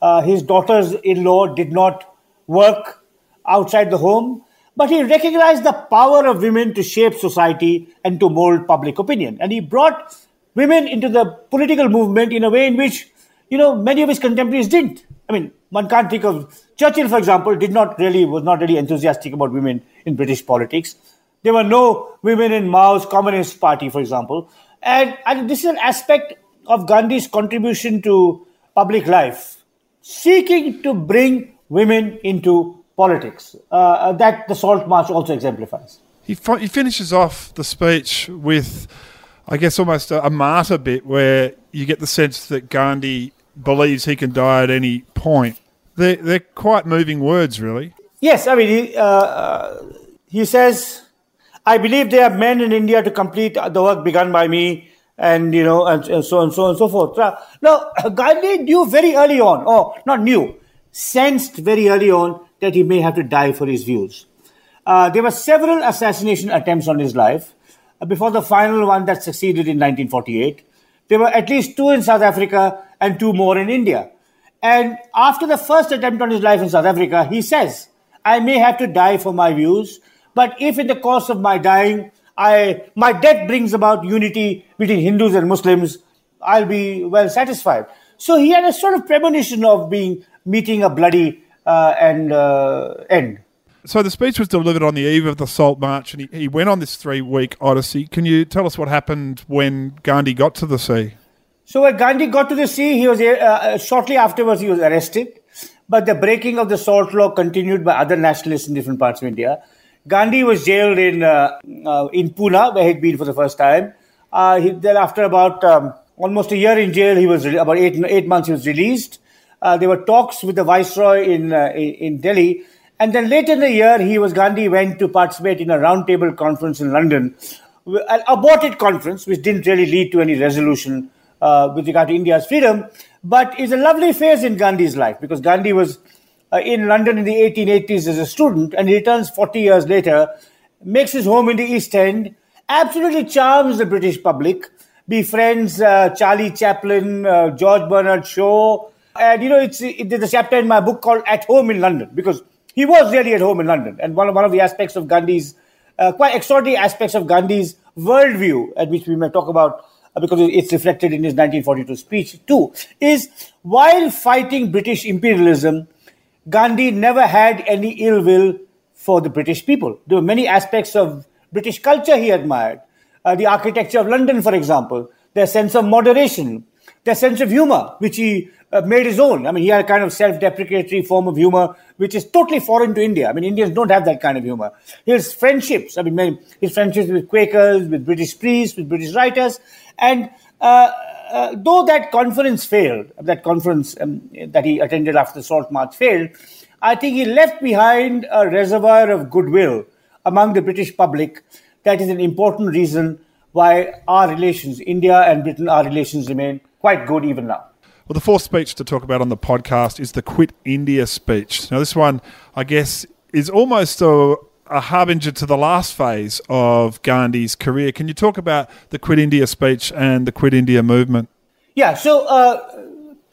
Uh, his daughters-in-law did not work outside the home, but he recognized the power of women to shape society and to mold public opinion. And he brought women into the political movement in a way in which, you know, many of his contemporaries didn't. I mean, one can't think of Churchill, for example, did not really was not really enthusiastic about women in British politics. There were no women in Mao's Communist Party, for example, and, and this is an aspect of Gandhi's contribution to public life, seeking to bring women into politics. Uh, that the Salt March also exemplifies. He, fi- he finishes off the speech with, I guess, almost a, a martyr bit where you get the sense that Gandhi believes he can die at any point. They're, they're quite moving words, really. Yes, I mean, he, uh, uh, he says, I believe there are men in India to complete the work begun by me, and you know, and, and so on, so on, and so forth. Now, Gandhi knew very early on, or not knew, sensed very early on that he may have to die for his views. Uh, there were several assassination attempts on his life uh, before the final one that succeeded in 1948. There were at least two in South Africa and two more in India. And after the first attempt on his life in South Africa, he says, I may have to die for my views, but if in the course of my dying, I, my death brings about unity between Hindus and Muslims, I'll be well satisfied. So he had a sort of premonition of being meeting a bloody uh, and uh, end. So the speech was delivered on the eve of the Salt March, and he, he went on this three-week odyssey. Can you tell us what happened when Gandhi got to the sea? So when Gandhi got to the sea, he was uh, uh, shortly afterwards he was arrested, but the breaking of the salt law continued by other nationalists in different parts of India. Gandhi was jailed in uh, uh, in Pune, where he'd been for the first time. Uh, he, then, after about um, almost a year in jail, he was re- about eight eight months. He was released. Uh, there were talks with the viceroy in, in in Delhi, and then later in the year, he was Gandhi went to participate in a roundtable conference in London, an aborted conference which didn't really lead to any resolution uh, with regard to India's freedom. But is a lovely phase in Gandhi's life because Gandhi was uh, in London in the 1880s as a student and he returns 40 years later, makes his home in the East End, absolutely charms the British public, befriends uh, Charlie Chaplin, uh, George Bernard Shaw. And, you know, it's, it, there's a chapter in my book called At Home in London because he was really at home in London. And one of, one of the aspects of Gandhi's, uh, quite extraordinary aspects of Gandhi's worldview, at which we may talk about because it's reflected in his 1942 speech too, is while fighting British imperialism, Gandhi never had any ill will for the British people. There were many aspects of British culture he admired. Uh, the architecture of London, for example, their sense of moderation, their sense of humor, which he uh, made his own. I mean, he had a kind of self-deprecatory form of humor, which is totally foreign to India. I mean, Indians don't have that kind of humor. His friendships, I mean, his friendships with Quakers, with British priests, with British writers, and uh, uh, though that conference failed, that conference um, that he attended after the Salt March failed, I think he left behind a reservoir of goodwill among the British public. That is an important reason why our relations, India and Britain, our relations remain quite good even now. Well, the fourth speech to talk about on the podcast is the Quit India speech. Now, this one, I guess, is almost a, a harbinger to the last phase of Gandhi's career. Can you talk about the Quit India speech and the Quit India movement? Yeah, so uh,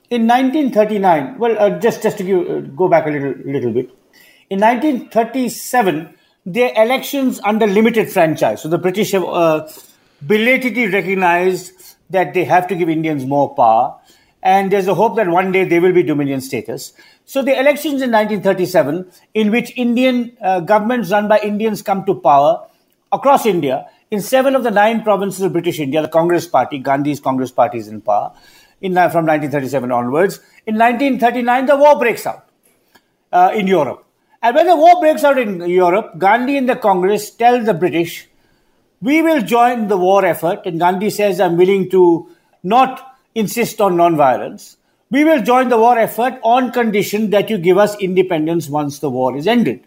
in 1939, well, uh, just just to give, uh, go back a little little bit, in 1937, there elections under limited franchise. So the British have uh, belatedly recognized that they have to give Indians more power, and there's a hope that one day they will be dominion status. So the elections in 1937, in which Indian uh, governments run by Indians come to power across India, in seven of the nine provinces of British India, the Congress Party, Gandhi's Congress Party is in power in, from 1937 onwards. In 1939, the war breaks out uh, in Europe. And when the war breaks out in Europe, Gandhi and the Congress tell the British, we will join the war effort. And Gandhi says, I'm willing to not insist on non-violence. We will join the war effort on condition that you give us independence once the war is ended.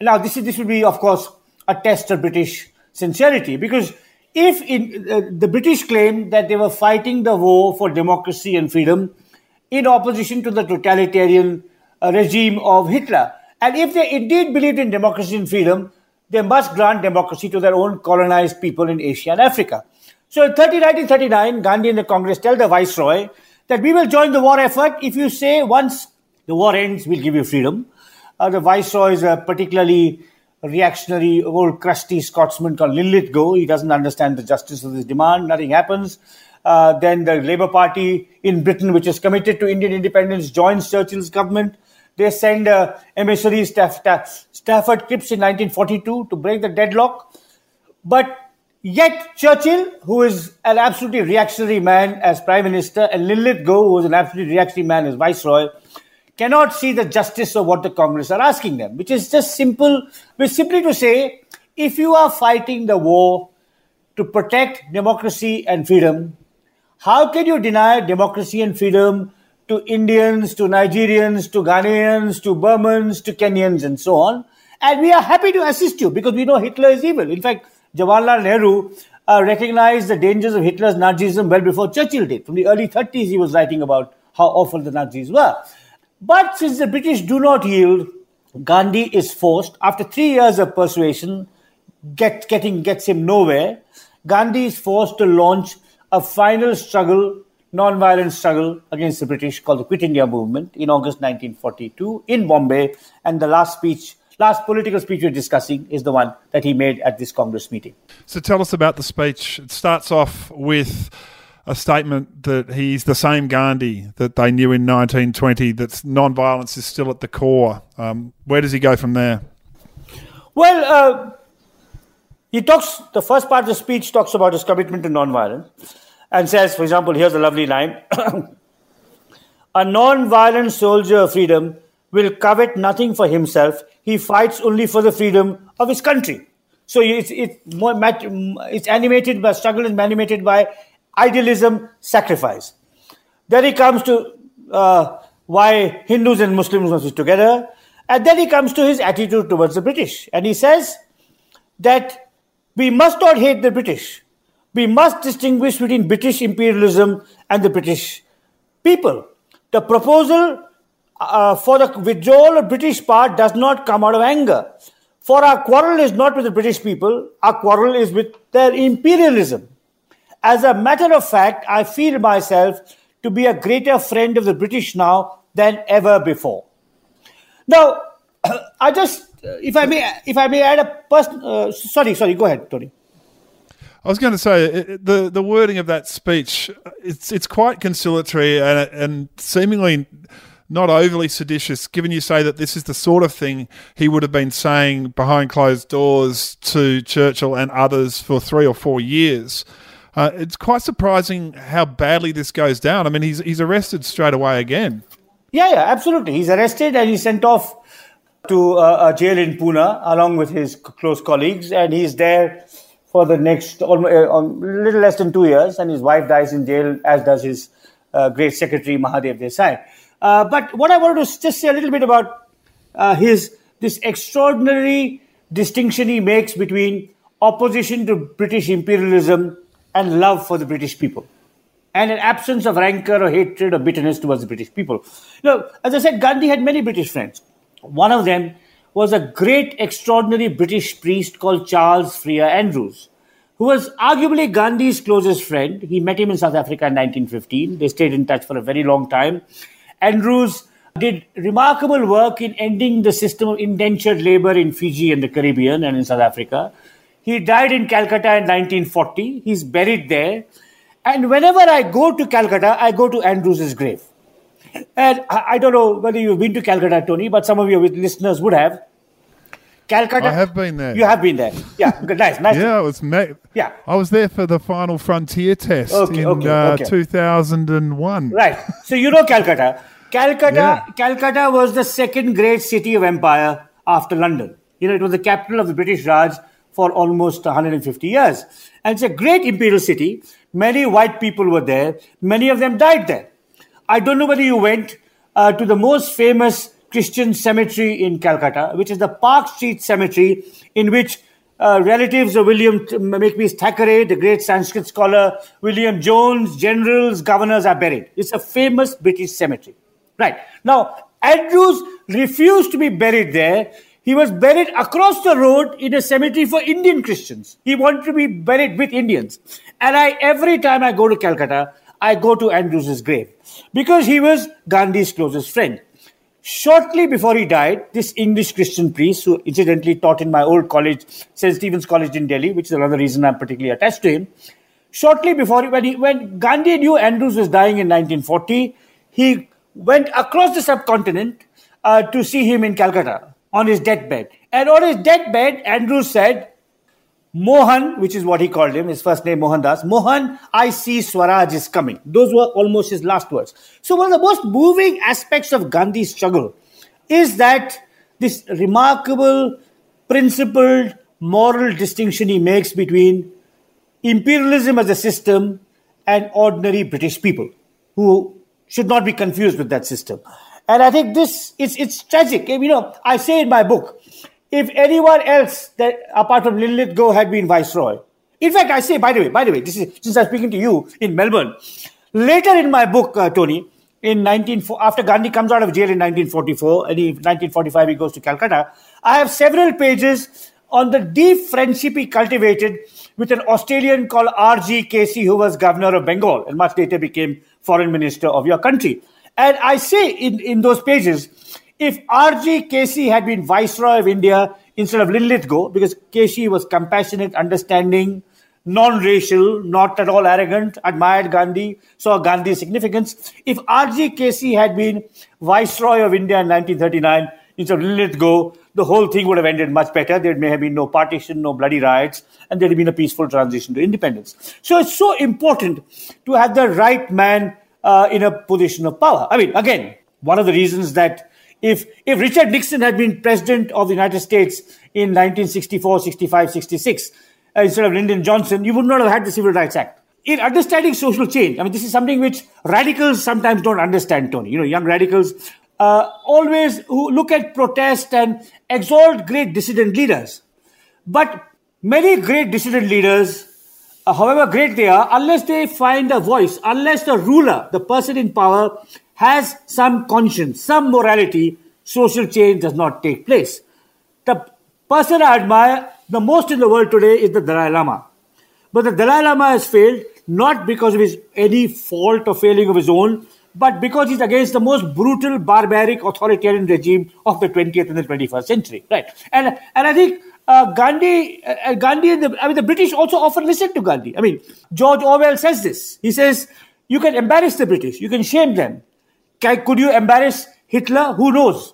Now, this is this will be, of course, a test of British sincerity because if in, uh, the British claimed that they were fighting the war for democracy and freedom in opposition to the totalitarian uh, regime of Hitler, and if they indeed believed in democracy and freedom, they must grant democracy to their own colonized people in Asia and Africa. So in 1939, Gandhi and the Congress tell the Viceroy that we will join the war effort if you say once the war ends, we'll give you freedom. Uh, the Viceroy is a particularly reactionary, old crusty Scotsman called Linlithgow. He doesn't understand the justice of this demand. Nothing happens. Uh, then the Labour Party in Britain, which is committed to Indian independence, joins Churchill's government. They send uh, emissaries Staff, Stafford Cripps in 1942 to break the deadlock. But yet Churchill, who is an absolutely reactionary man as Prime Minister, and Linlithgow, who is an absolutely reactionary man as Viceroy, cannot see the justice of what the Congress are asking them, which is just simple, which simply to say, if you are fighting the war to protect democracy and freedom, how can you deny democracy and freedom to Indians, to Nigerians, to Ghanaians, to Burmans, to Kenyans, and so on. And we are happy to assist you because we know Hitler is evil. In fact, Jawaharlal Nehru uh, recognized the dangers of Hitler's Nazism well before Churchill did. From the early 30s, he was writing about how awful the Nazis were. But since the British do not yield, Gandhi is forced, after three years of persuasion, get, getting gets him nowhere. Gandhi is forced to launch a final struggle, non-violent struggle against the British called the Quit India Movement in August 1942 in Bombay. And the last speech, last political speech we're discussing is the one that he made at this Congress meeting. So tell us about the speech. It starts off with a statement that he's the same Gandhi that they knew in 1920, that non-violence is still at the core. Um, where does he go from there? Well, uh, he talks, the first part of the speech talks about his commitment to non-violence and says, for example, here's a lovely line A non violent soldier of freedom will covet nothing for himself, he fights only for the freedom of his country. So it's, it's, more, it's animated by struggle is animated by idealism, sacrifice. Then he comes to uh, why Hindus and Muslims must be together. And then he comes to his attitude towards the British. And he says that we must not hate the British. We must distinguish between British imperialism and the British people. The proposal uh, for the withdrawal of British part does not come out of anger. For our quarrel is not with the British people, our quarrel is with their imperialism. As a matter of fact, I feel myself to be a greater friend of the British now than ever before. Now, I just, if I may, if I may add a person. Uh, sorry, sorry. Go ahead, Tony. I was going to say the the wording of that speech it's it's quite conciliatory and and seemingly not overly seditious, given you say that this is the sort of thing he would have been saying behind closed doors to Churchill and others for three or four years. Uh, it's quite surprising how badly this goes down. I mean, he's he's arrested straight away again. Yeah, yeah, absolutely. He's arrested and he's sent off to uh, a jail in Pune along with his close colleagues, and he's there for the next uh, little less than two years. And his wife dies in jail, as does his uh, great secretary Mahadev Desai. Uh, but what I wanted to just say a little bit about uh, his this extraordinary distinction he makes between opposition to British imperialism and love for the British people and an absence of rancor or hatred or bitterness towards the British people. Now, as I said, Gandhi had many British friends. One of them was a great, extraordinary British priest called Charles Freer Andrews, who was arguably Gandhi's closest friend. He met him in South Africa in 1915. They stayed in touch for a very long time. Andrews did remarkable work in ending the system of indentured labor in Fiji and the Caribbean and in South Africa. He died in Calcutta in 1940. He's buried there. And whenever I go to Calcutta, I go to Andrews's grave. And I, don't know whether you've been to Calcutta, Tony, but some of your listeners would have. Calcutta. I have been there. You have been there. Yeah, good, nice, nice. yeah, it was. Ma- yeah, I was there for the final frontier test okay, in okay, uh, okay. 2001. Right. So you know Calcutta. Calcutta. Yeah. Calcutta was the second great city of empire after London. You know, it was the capital of the British Raj for almost 150 years. And it's a great imperial city. Many white people were there. Many of them died there. I don't know whether you went uh, to the most famous Christian cemetery in Calcutta, which is the Park Street Cemetery, in which uh, relatives of William Makepeace Thackeray, the great Sanskrit scholar, William Jones, generals, governors are buried. It's a famous British cemetery. Right. Now, Andrews refused to be buried there he was buried across the road in a cemetery for Indian Christians. He wanted to be buried with Indians. And I, every time I go to Calcutta, I go to Andrews's grave because he was Gandhi's closest friend. Shortly before he died, this English Christian priest, who incidentally taught in my old college, St. Stephen's College in Delhi, which is another reason I'm particularly attached to him, shortly before, when, he, when Gandhi knew Andrews was dying in 1940, he went across the subcontinent uh, to see him in Calcutta on his deathbed. And on his deathbed, Andrew said, Mohan, which is what he called him, his first name Mohandas, Mohan, I see Swaraj is coming. Those were almost his last words. So, one of the most moving aspects of Gandhi's struggle is that this remarkable, principled, moral distinction he makes between imperialism as a system and ordinary British people who should not be confused with that system. And I think this it's it's tragic. You know, I say in my book, if anyone else that apart from Linlithgow had been viceroy, in fact, I say by the way, by the way, this is since I'm speaking to you in Melbourne. Later in my book, uh, Tony, in 19 after Gandhi comes out of jail in 1944 and in 1945 he goes to Calcutta. I have several pages on the deep friendship he cultivated with an Australian called R.G. Casey, who was governor of Bengal and much later became foreign minister of your country. And I say in, in those pages, if R.G. Casey had been viceroy of India instead of Linlithgow, because Casey was compassionate, understanding, non-racial, not at all arrogant, admired Gandhi, saw Gandhi's significance. If R.G. Casey had been viceroy of India in 1939 instead of Linlithgow, the whole thing would have ended much better. There may have been no partition, no bloody riots, and there would have been a peaceful transition to independence. So it's so important to have the right man uh, in a position of power. I mean, again, one of the reasons that if, if Richard Nixon had been president of the United States in 1964, 65, 66, uh, instead of Lyndon Johnson, you would not have had the Civil Rights Act. In understanding social change, I mean, this is something which radicals sometimes don't understand, Tony. You know, young radicals uh, always who look at protest and exalt great dissident leaders. But many great dissident leaders uh, however great they are, unless they find a voice, unless the ruler, the person in power, has some conscience, some morality, social change does not take place. The person I admire the most in the world today is the Dalai Lama. But the Dalai Lama has failed not because of his any fault or failing of his own, but because he's against the most brutal, barbaric, authoritarian regime of the 20th and the 21st century. Right? And and I think uh, Gandhi, uh, uh, Gandhi, and the, I mean, the British also often listened to Gandhi. I mean, George Orwell says this. He says, "You can embarrass the British, you can shame them. Can, could you embarrass Hitler? Who knows?"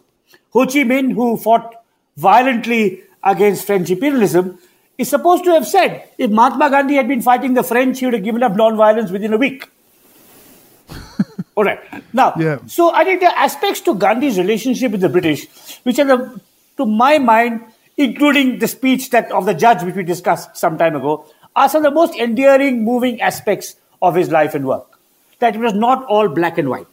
Ho Chi Minh, who fought violently against French imperialism, is supposed to have said, "If Mahatma Gandhi had been fighting the French, he would have given up non-violence within a week." All right. Now, yeah. so I think the aspects to Gandhi's relationship with the British, which are, the, to my mind, including the speech that of the judge, which we discussed some time ago, are some of the most endearing, moving aspects of his life and work. That it was not all black and white.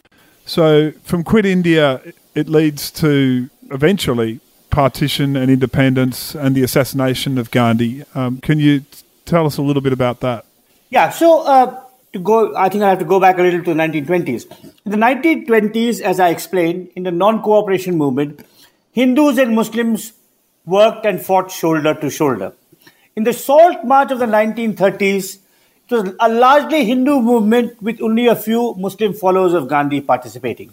So, from Quit India, it leads to eventually partition and independence and the assassination of Gandhi. Um, can you tell us a little bit about that? Yeah. So, uh, to go, I think I have to go back a little to the 1920s. In the 1920s, as I explained, in the non-cooperation movement, Hindus and Muslims worked and fought shoulder to shoulder. In the Salt March of the 1930s, it was a largely Hindu movement with only a few Muslim followers of Gandhi participating.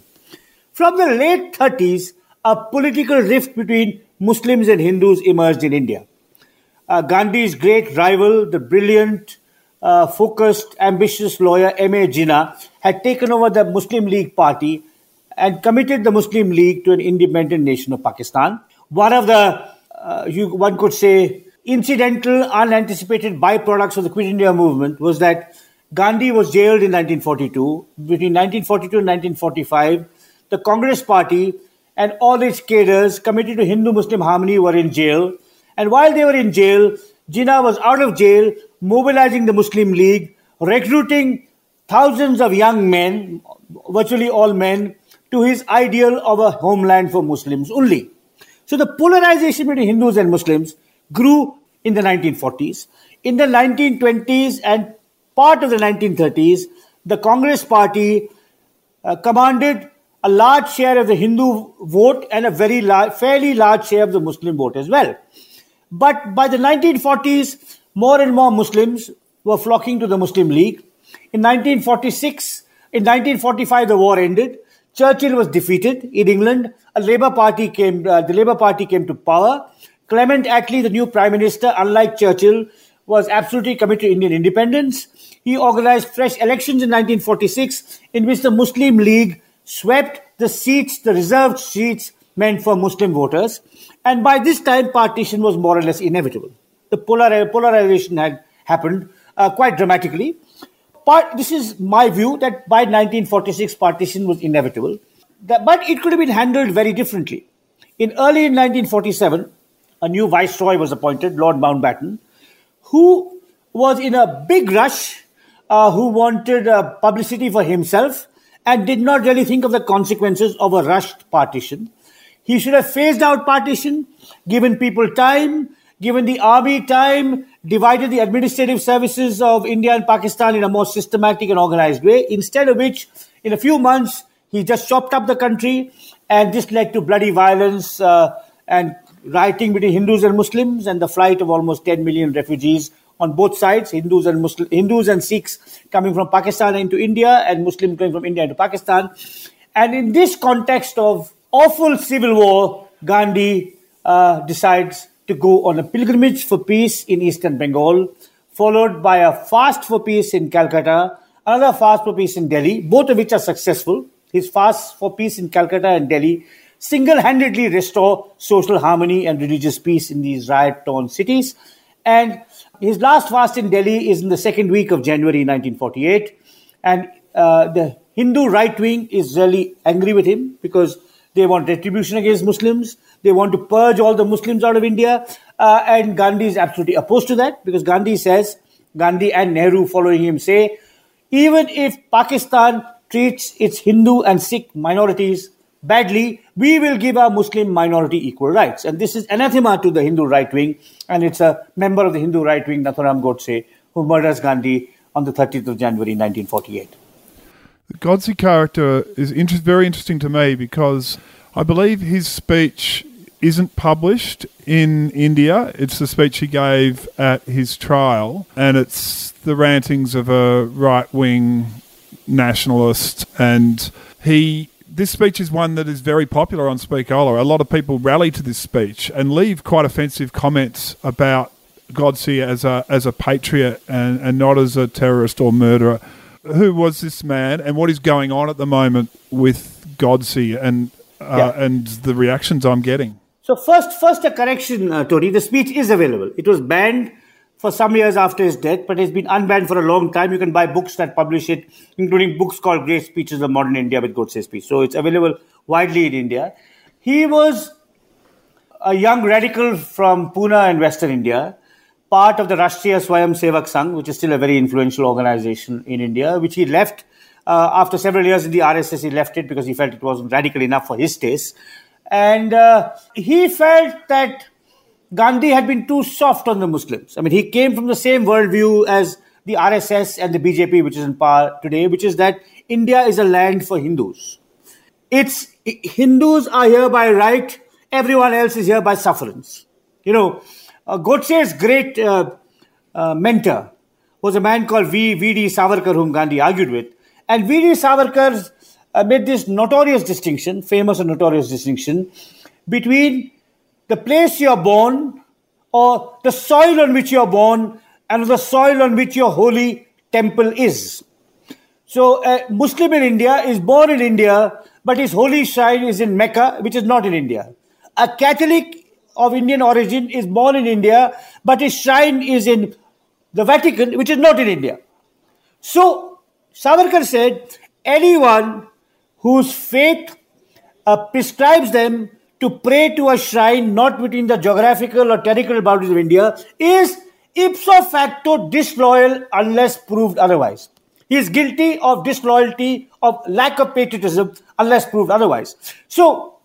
From the late 30s, a political rift between Muslims and Hindus emerged in India. Uh, Gandhi's great rival, the brilliant, focused, ambitious lawyer M.A. Jinnah, had taken over the Muslim League party and committed the Muslim League to an independent nation of Pakistan. One of the uh, you, one could say, incidental, unanticipated byproducts of the Quit India movement was that Gandhi was jailed in 1942. Between 1942 and 1945, the Congress Party and all its cadres committed to Hindu Muslim harmony were in jail. And while they were in jail, Jinnah was out of jail, mobilizing the Muslim League, recruiting thousands of young men, virtually all men, to his ideal of a homeland for Muslims only. So the polarization between Hindus and Muslims grew in the 1940s. In the 1920s and part of the 1930s, the Congress Party uh, commanded a large share of the Hindu vote and a very large, fairly large share of the Muslim vote as well. But by the 1940s, more and more Muslims were flocking to the Muslim League. In 1946, in 1945, the war ended. Churchill was defeated in England. A Labour Party came. Uh, the Labour Party came to power. Clement Attlee, the new prime minister, unlike Churchill, was absolutely committed to Indian independence. He organized fresh elections in 1946, in which the Muslim League swept the seats, the reserved seats meant for Muslim voters. And by this time, partition was more or less inevitable. The polar- polarization had happened uh, quite dramatically part, this is my view that by 1946 partition was inevitable, that, but it could have been handled very differently. In early 1947, a new viceroy was appointed, Lord Mountbatten, who was in a big rush, uh, who wanted uh, publicity for himself and did not really think of the consequences of a rushed partition. He should have phased out partition, given people time, given the army time, divided the administrative services of India and Pakistan in a more systematic and organized way, instead of which, in a few months, he just chopped up the country, and this led to bloody violence uh, and rioting between Hindus and Muslims and the flight of almost 10 million refugees on both sides, Hindus and Muslim, Hindus and Sikhs coming from Pakistan into India and Muslims going from India into Pakistan. And in this context of awful civil war, Gandhi uh, decides to go on a pilgrimage for peace in eastern Bengal, followed by a fast for peace in Calcutta, another fast for peace in Delhi, both of which are successful. His fast for peace in Calcutta and Delhi single handedly restore social harmony and religious peace in these riot torn cities. And his last fast in Delhi is in the second week of January 1948. And uh, the Hindu right wing is really angry with him because they want retribution against Muslims. They want to purge all the Muslims out of India. Uh, and Gandhi is absolutely opposed to that because Gandhi says, Gandhi and Nehru following him say, even if Pakistan treats its Hindu and Sikh minorities badly, we will give our Muslim minority equal rights. And this is anathema to the Hindu right wing. And it's a member of the Hindu right wing, Nathuram Godse, who murders Gandhi on the 30th of January 1948. The Godse character is inter- very interesting to me because I believe his speech isn't published in India. It's the speech he gave at his trial, and it's the rantings of a right wing nationalist. And he this speech is one that is very popular on Speakola. A lot of people rally to this speech and leave quite offensive comments about Godse as a as a patriot and, and not as a terrorist or murderer. Who was this man, and what is going on at the moment with Godse and uh, yeah. and the reactions I'm getting? So first, first a correction, uh, Tony. The speech is available. It was banned for some years after his death, but it's been unbanned for a long time. You can buy books that publish it, including books called Great Speeches of Modern India with Godse's speech. So it's available widely in India. He was a young radical from Pune in Western India, part of the Rashtriya Swayam Sevak Sangh, which is still a very influential organization in India, which he left uh, after several years in the RSS. He left it because he felt it wasn't radical enough for his taste. And uh, he felt that Gandhi had been too soft on the Muslims. I mean, he came from the same worldview as the RSS and the BJP, which is in power today, which is that India is a land for Hindus. It's Hindus are here by right, everyone else is here by sufferance. You know, uh, Godse's great uh, uh, mentor was a man called v. V.D. Savarkar, whom Gandhi argued with. And V.D. Savarkar uh, made this notorious distinction, famous and notorious distinction, between the place you are born, or the soil on which you are born, and the soil on which your holy temple is. So, a Muslim in India is born in India, but his holy shrine is in Mecca, which is not in India. A Catholic of Indian origin is born in India, but his shrine is in the Vatican, which is not in India. So, Savarkar said, anyone whose faith uh, prescribes them to pray to a shrine not within the geographical or territorial boundaries of India is ipso facto disloyal unless proved otherwise. He is guilty of disloyalty, of lack of patriotism, unless proved otherwise. So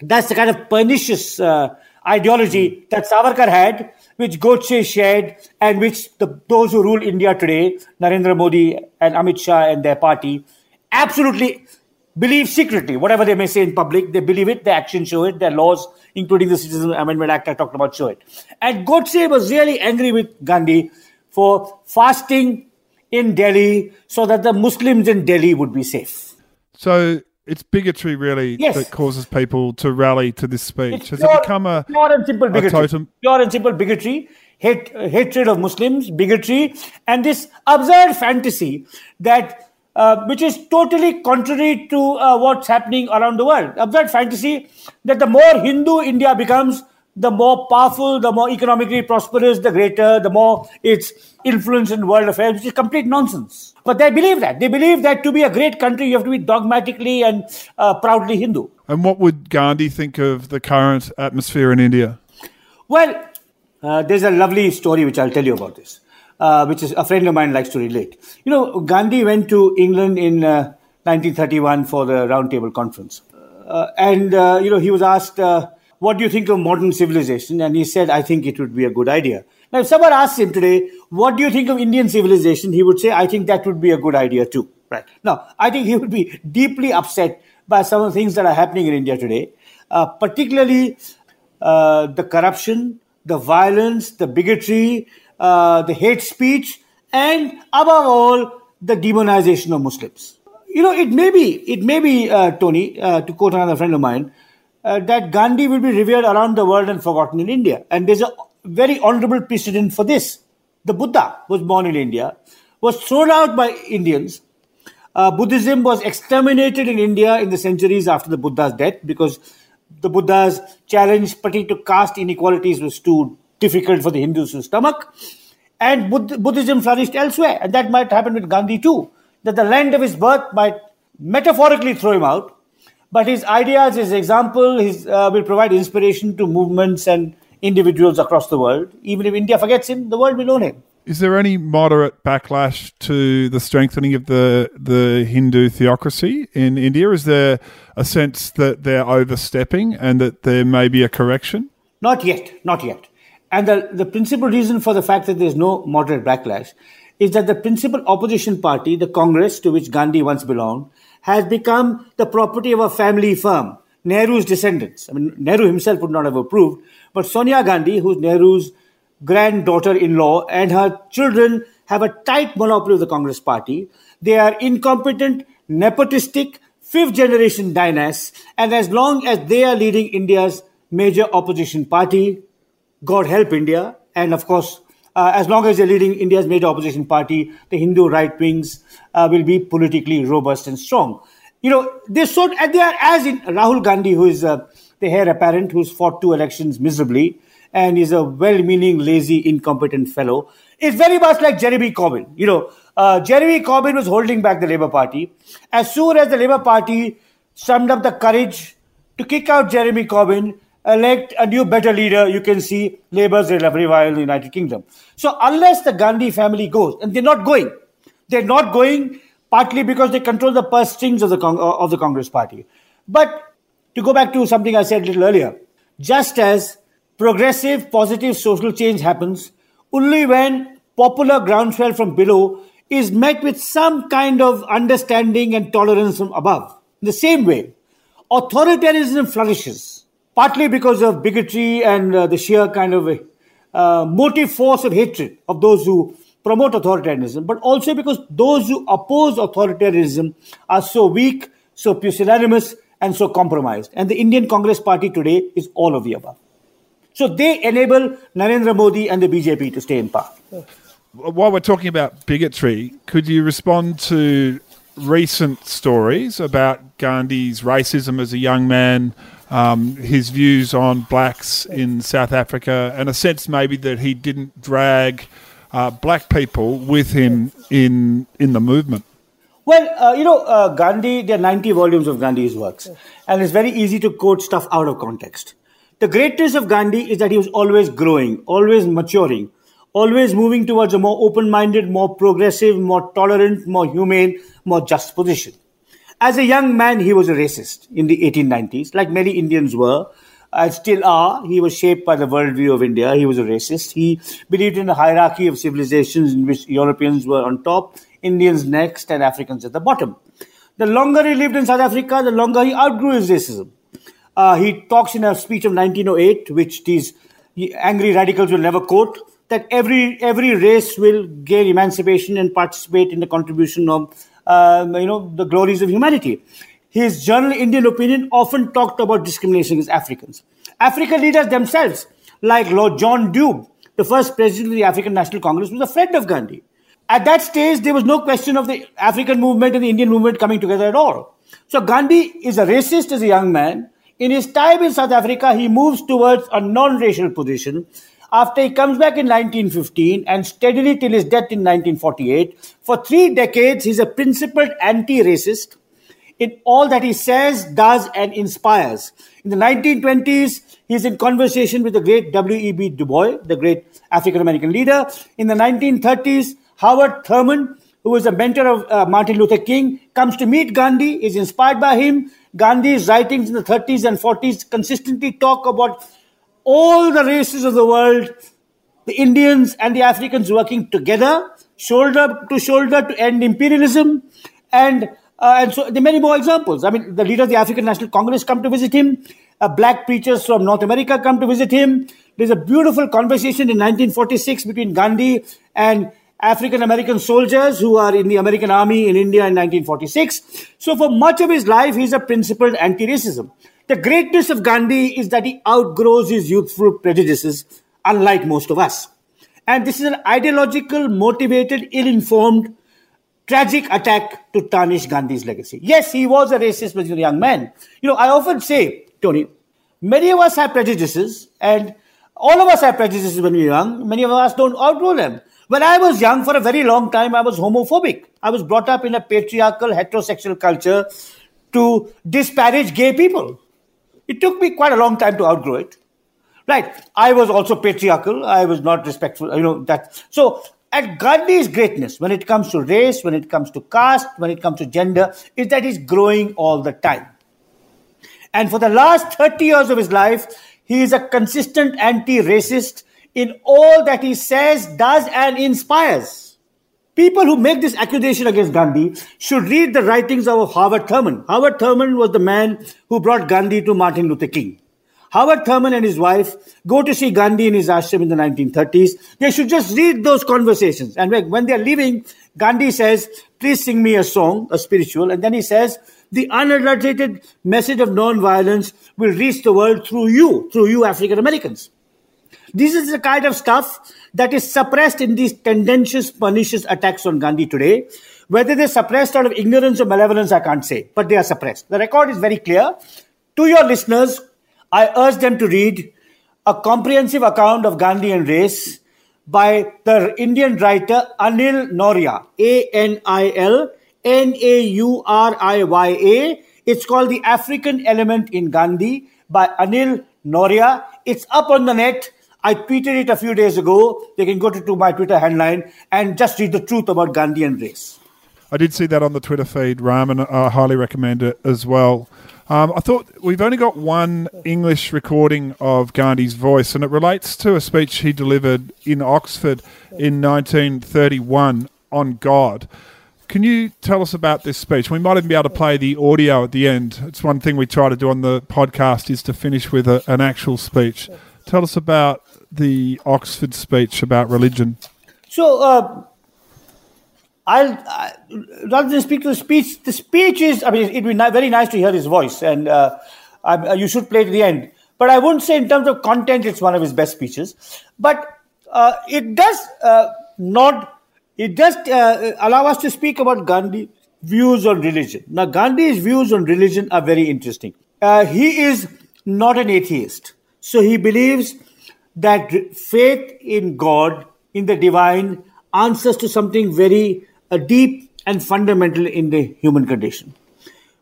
that's the kind of pernicious uh, ideology that Savarkar had, which Godse shared, and which the, those who rule India today, Narendra Modi and Amit Shah and their party, absolutely believe secretly, whatever they may say in public, they believe it, their actions show it, their laws, including the Citizen Amendment Act I talked about, show it. And Godse was really angry with Gandhi for fasting in Delhi so that the Muslims in Delhi would be safe. So it's bigotry, really, yes. that causes people to rally to this speech. It's Has pure, it become a, pure and simple bigotry? totem? Pure and simple bigotry, hate, hatred of Muslims, bigotry, and this absurd fantasy that uh, which is totally contrary to uh, what's happening around the world. Absurd fantasy that the more Hindu India becomes, the more powerful, the more economically prosperous, the greater, the more its influence in world affairs, which is complete nonsense. But they believe that. They believe that to be a great country, you have to be dogmatically and uh, proudly Hindu. And what would Gandhi think of the current atmosphere in India? Well, uh, there's a lovely story which I'll tell you about this uh, which is a friend of mine likes to relate. You know, Gandhi went to England in uh, 1931 for the Roundtable Conference. Uh, and, uh, you know, he was asked, uh, what do you think of modern civilization? And he said, I think it would be a good idea. Now, if someone asks him today, what do you think of Indian civilization? He would say, I think that would be a good idea too. Right. Now, I think he would be deeply upset by some of the things that are happening in India today, uh, particularly the corruption, the violence, the bigotry, uh, the hate speech, and above all, the demonization of Muslims. You know, it may be, it may be, uh, Tony, uh, to quote another friend of mine, uh, that Gandhi will be revered around the world and forgotten in India. And there's a very honorable precedent for this. The Buddha was born in India, was thrown out by Indians. Uh, Buddhism was exterminated in India in the centuries after the Buddha's death because the Buddha's challenge, particularly to caste inequalities, was too difficult for the Hindus to stomach. And Buddhism flourished elsewhere. And that might happen with Gandhi too. That the land of his birth might metaphorically throw him out, but his ideas, his example, his, uh, will provide inspiration to movements and individuals across the world. Even if India forgets him, the world will own him. Is there any moderate backlash to the strengthening of the the Hindu theocracy in India? Is there a sense that they're overstepping and that there may be a correction? Not yet, not yet. And the, the principal reason for the fact that there's no moderate backlash is that the principal opposition party, the Congress to which Gandhi once belonged, has become the property of a family firm, Nehru's descendants. I mean, Nehru himself would not have approved, but Sonia Gandhi, who's Nehru's granddaughter in law, and her children have a tight monopoly of the Congress party. They are incompetent, nepotistic, fifth generation dynasts, and as long as they are leading India's major opposition party, God help India, and of course, uh, as long as they're leading India's major opposition party, the Hindu right wings uh, will be politically robust and strong. You know, they sort they are as in Rahul Gandhi, who is uh, the heir apparent, who's fought two elections miserably and is a well-meaning, lazy, incompetent fellow. It's very much like Jeremy Corbyn. You know, uh, Jeremy Corbyn was holding back the Labour Party. As soon as the Labour Party summed up the courage to kick out Jeremy Corbyn, elect a new, better leader, you can see Labour's revival in the United Kingdom. So unless the Gandhi family goes, and they're not going, they're not going partly because they control the purse strings of the, Cong- uh, of the Congress party. But to go back to something I said a little earlier, just as progressive, positive social change happens only when popular groundswell from below is met with some kind of understanding and tolerance from above. In the same way, authoritarianism flourishes, partly because of bigotry and uh, the sheer kind of uh, motive force of hatred of those who promote authoritarianism, but also because those who oppose authoritarianism are so weak, so pusillanimous, and so compromised. And the Indian Congress Party today is all of the above. So they enable Narendra Modi and the BJP to stay in power. While we're talking about bigotry, could you respond to recent stories about Gandhi's racism as a young man, um, his views on blacks in South Africa, and a sense maybe that he didn't drag uh, black people with him in in the movement? Well, uh, you know, uh, Gandhi, there are 90 volumes of Gandhi's works, and it's very easy to quote stuff out of context. The greatness of Gandhi is that he was always growing, always maturing, always moving towards a more open minded, more progressive, more tolerant, more humane, more just position. As a young man, he was a racist in the 1890s, like many Indians were, and still are. He was shaped by the worldview of India. He was a racist. He believed in a hierarchy of civilizations in which Europeans were on top Indians next, and Africans at the bottom. The longer he lived in South Africa, the longer he outgrew his racism. Uh, he talks in a speech of 1908, which these angry radicals will never quote, that every every race will gain emancipation and participate in the contribution of um, you know the glories of humanity. His journal Indian Opinion often talked about discrimination against Africans. African leaders themselves, like Lord John Dube, the first president of the African National Congress, was a friend of Gandhi. At that stage, there was no question of the African movement and the Indian movement coming together at all. So Gandhi is a racist as a young man. In his time in South Africa, he moves towards a non-racial position. After he comes back in 1915 and steadily till his death in 1948, for three decades, he's a principled anti-racist in all that he says, does, and inspires. In the 1920s, he's in conversation with the great W.E.B. Du Bois, the great African American leader. In the 1930s, Howard Thurman, who was a mentor of uh, Martin Luther King, comes to meet Gandhi, is inspired by him. Gandhi's writings in the 30s and 40s consistently talk about all the races of the world, the Indians and the Africans working together, shoulder to shoulder to end imperialism. And, uh, and so there are many more examples. I mean, the leader of the African National Congress come to visit him. Uh, black preachers from North America come to visit him. There's a beautiful conversation in 1946 between Gandhi and African American soldiers who are in the American Army in India in 1946. So, for much of his life, he's a principled anti racism. The greatness of Gandhi is that he outgrows his youthful prejudices, unlike most of us. And this is an ideological, motivated, ill informed, tragic attack to tarnish Gandhi's legacy. Yes, he was a racist when he was a young man. You know, I often say, Tony, many of us have prejudices, and all of us have prejudices when we're young. Many of us don't outgrow them. When I was young, for a very long time, I was homophobic. I was brought up in a patriarchal, heterosexual culture to disparage gay people. It took me quite a long time to outgrow it. Right. I was also patriarchal. I was not respectful. You know, that. So, at Gandhi's greatness, when it comes to race, when it comes to caste, when it comes to gender, is that he's growing all the time. And for the last 30 years of his life, he is a consistent anti racist in all that he says, does, and inspires. People who make this accusation against Gandhi should read the writings of Howard Thurman. Howard Thurman was the man who brought Gandhi to Martin Luther King. Howard Thurman and his wife go to see Gandhi in his ashram in the 1930s. They should just read those conversations. And when they're leaving, Gandhi says, Please sing me a song, a spiritual. And then he says, The unadulterated message of non-violence will reach the world through you, through you African Americans. This is the kind of stuff that is suppressed in these tendentious, pernicious attacks on Gandhi today. Whether they're suppressed out of ignorance or malevolence, I can't say, but they are suppressed. The record is very clear. To your listeners, I urge them to read a comprehensive account of Gandhi and race by the Indian writer Anil Nauriya, A N I L N A U R I Y A. It's called The African Element in Gandhi by Anil Nauriya. It's up on the net. I tweeted it a few days ago. They can go to, to my Twitter handline and just read the truth about Gandhi and race. I did see that on the Twitter feed, Ram, and I highly recommend it as well. Um, I thought we've only got one English recording of Gandhi's voice, and it relates to a speech he delivered in Oxford in 1931 on God. Can you tell us about this speech? We might even be able to play the audio at the end. It's one thing we try to do on the podcast is to finish with a, an actual speech. Tell us about the Oxford speech about religion. So, uh, I'll I, rather than speak to the speech. The speech is, I mean, it'd be very nice to hear his voice, and uh, I, you should play to the end. But I wouldn't say, in terms of content, it's one of his best speeches. But uh, it does uh, not, it does uh, allow us to speak about Gandhi's views on religion. Now, Gandhi's views on religion are very interesting. Uh, he is not an atheist, so he believes that faith in God, in the divine, answers to something very a deep and fundamental in the human condition.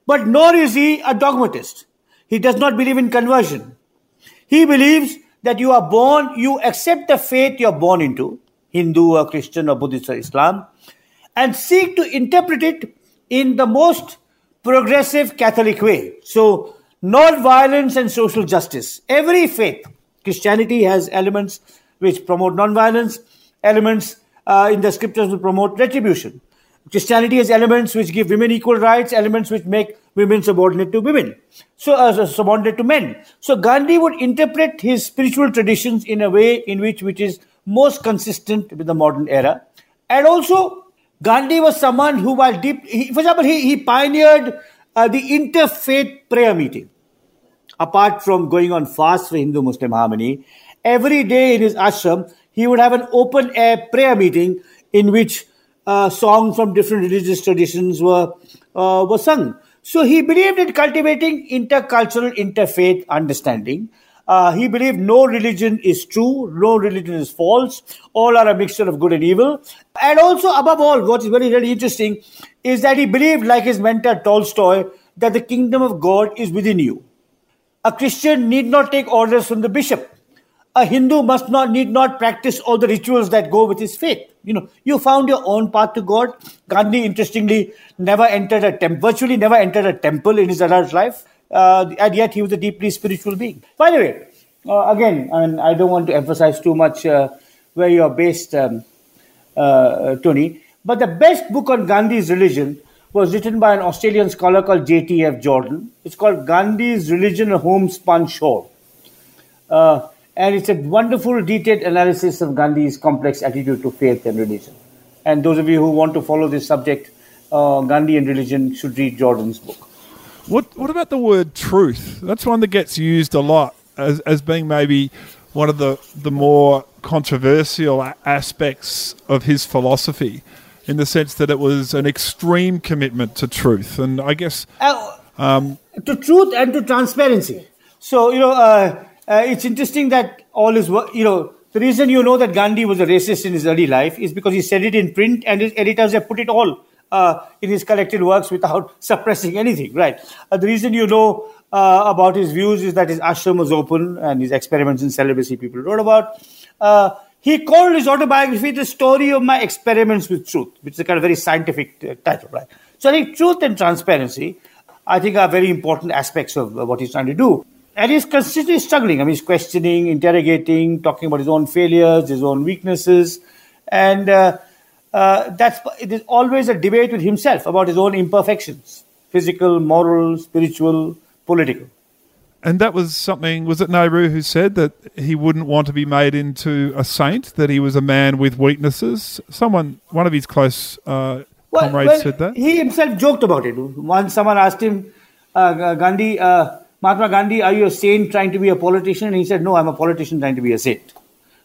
But nor is he a dogmatist. He does not believe in conversion. He believes that you are born, you accept the faith you are born into, Hindu or Christian or Buddhist or Islam, and seek to interpret it in the most progressive Catholic way. So, non-violence and social justice. Every faith, Christianity has elements which promote non-violence, elements uh, in the scriptures will promote retribution. Christianity has elements which give women equal rights, elements which make women subordinate to women, so uh, subordinate to men. So Gandhi would interpret his spiritual traditions in a way in which which is most consistent with the modern era, and also Gandhi was someone who, while deep, he, for example, he, he pioneered uh, the interfaith prayer meeting. Apart from going on fast for Hindu Muslim harmony, every day in his ashram he would have an open air prayer meeting in which uh, songs from different religious traditions were uh, were sung. So he believed in cultivating intercultural, interfaith understanding. Uh, he believed no religion is true, no religion is false, all are a mixture of good and evil. And also, above all, what is very, very interesting is that he believed, like his mentor Tolstoy, that the kingdom of God is within you. A Christian need not take orders from the bishop a Hindu must not need not practice all the rituals that go with his faith. You know, you found your own path to God. Gandhi, interestingly, never entered a temple, virtually never entered a temple in his adult life, uh, and yet he was a deeply spiritual being. By the way, uh, again, I mean, I don't want to emphasize too much uh, where you're based, um, uh, Tony, but the best book on Gandhi's religion was written by an Australian scholar called J.T.F. Jordens. It's called Gandhi's Religion, Homespun Shawl. Uh, and it's a wonderful, detailed analysis of Gandhi's complex attitude to faith and religion. And those of you who want to follow this subject, uh, Gandhi and religion, should read Jordens's book. What What about the word truth? That's one that gets used a lot as as being maybe one of the the more controversial aspects of his philosophy, in the sense that it was an extreme commitment to truth, and I guess uh, um, to truth and to transparency. So you know. Uh, uh, it's interesting that all his work, you know, the reason you know that Gandhi was a racist in his early life is because he said it in print and his editors have put it all uh, in his collected works without suppressing anything, right? Uh, the reason you know uh, about his views is that his ashram was open and his experiments in celibacy people wrote about. He called his autobiography the story of my experiments with truth, which is a kind of very scientific uh, title, right? So I think truth and transparency, I think, are very important aspects of what he's trying to do and he's constantly struggling. I mean, he's questioning, interrogating, talking about his own failures, his own weaknesses, and uh, uh, that's it is always a debate with himself about his own imperfections, physical, moral, spiritual, political. And that was something. Was it Nehru who said that he wouldn't want to be made into a saint? That he was a man with weaknesses. Someone, one of his close uh, well, comrades, well, said that. He himself joked about it. Once someone asked him, uh, Gandhi uh, Mahatma Gandhi, are you a saint trying to be a politician? And he said, no, I'm a politician trying to be a saint.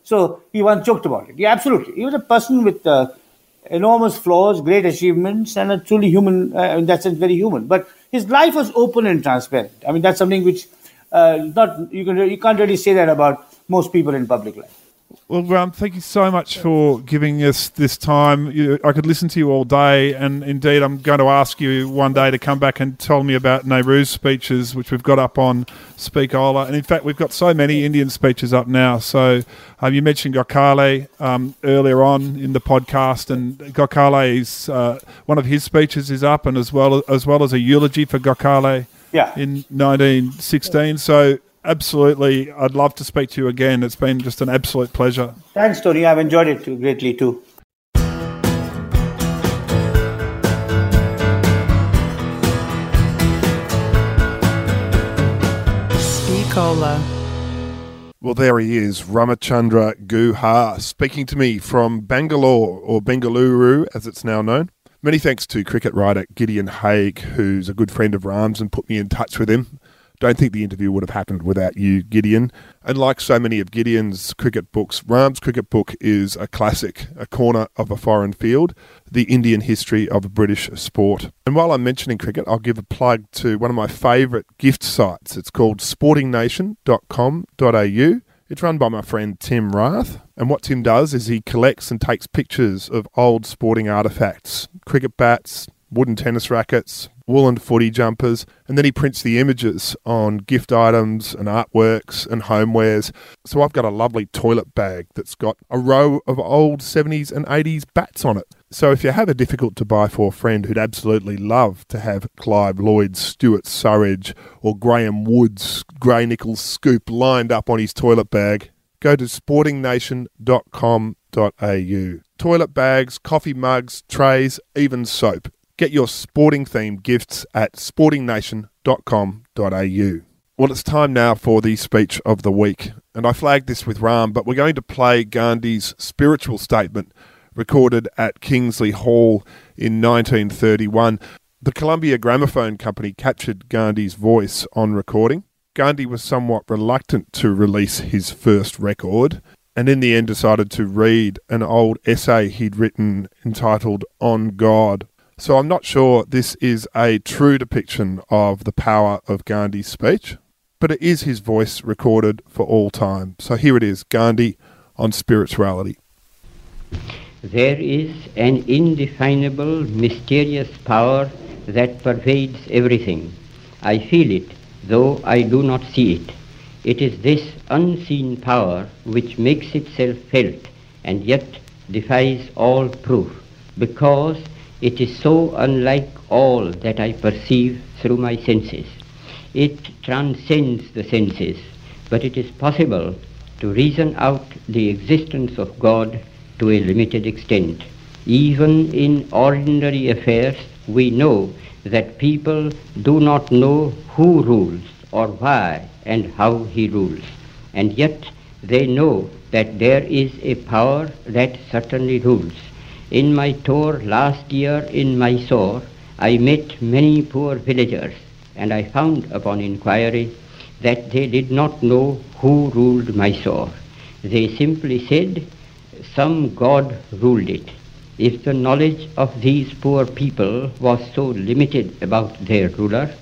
So he once joked about it. Yeah, absolutely. He was a person with uh, enormous flaws, great achievements, and a truly human, uh, in that sense, very human. But his life was open and transparent. I mean, that's something which uh, not you can you can't really say that about most people in public life. Well, Graham, thank you so much for giving us this time. You, I could listen to you all day, and indeed, I'm going to ask you one day to come back and tell me about Nehru's speeches, which we've got up on Speakola. And in fact, we've got so many Indian speeches up now. So um, you mentioned Gokhale um, earlier on in the podcast, and Gokhale's uh, one of his speeches is up, and as well as well as a eulogy for Gokhale. Yeah. In 1916. So absolutely. I'd love to speak to you again. It's been just an absolute pleasure. Thanks, Tony. I've enjoyed it too, greatly too. Speakola. Well, there he is, Ramachandra Guha, speaking to me from Bangalore, or Bengaluru as it's now known. Many thanks to cricket writer Gideon Haigh, who's a good friend of Ram's and put me in touch with him. Don't think the interview would have happened without you, Gideon. And like so many of Gideon's cricket books, Ram's cricket book is a classic, a corner of a foreign field, the Indian history of British sport. And while I'm mentioning cricket, I'll give a plug to one of my favourite gift sites. It's called sportingnation.com.au. It's run by my friend Tim Rath. And what Tim does is he collects and takes pictures of old sporting artefacts cricket bats, wooden tennis rackets, woolen footy jumpers, and then he prints the images on gift items and artworks and homewares. So I've got a lovely toilet bag that's got a row of old 70s and 80s bats on it. So if you have a difficult to buy for friend who'd absolutely love to have Clive Lloyd's Stuart Surridge or Graham Wood's Gray-Nicolls scoop lined up on his toilet bag, go to sportingnation.com.au. Toilet bags, coffee mugs, trays, even soap. Get your sporting themed gifts at sportingnation.com.au. Well, it's time now for the speech of the week. And I flagged this with Ram, but we're going to play Gandhi's spiritual statement recorded at Kingsley Hall in 1931. The Columbia Gramophone Company captured Gandhi's voice on recording. Gandhi was somewhat reluctant to release his first record, and in the end decided to read an old essay he'd written entitled On God so I'm not sure this is a true depiction of the power of Gandhi's speech, but it is his voice recorded for all time. So here it is Gandhi on spirituality. There is an indefinable, mysterious power that pervades everything. I feel it, though I do not see it. It is this unseen power which makes itself felt and yet defies all proof because it is so unlike all that I perceive through my senses. It transcends the senses, but it is possible to reason out the existence of God to a limited extent. Even in ordinary affairs, we know that people do not know who rules or why and how he rules. And yet they know that there is a power that certainly rules. In my tour last year in Mysore, I met many poor villagers, and I found upon inquiry that they did not know who ruled Mysore. They simply said some god ruled it. If the knowledge of these poor people was so limited about their ruler,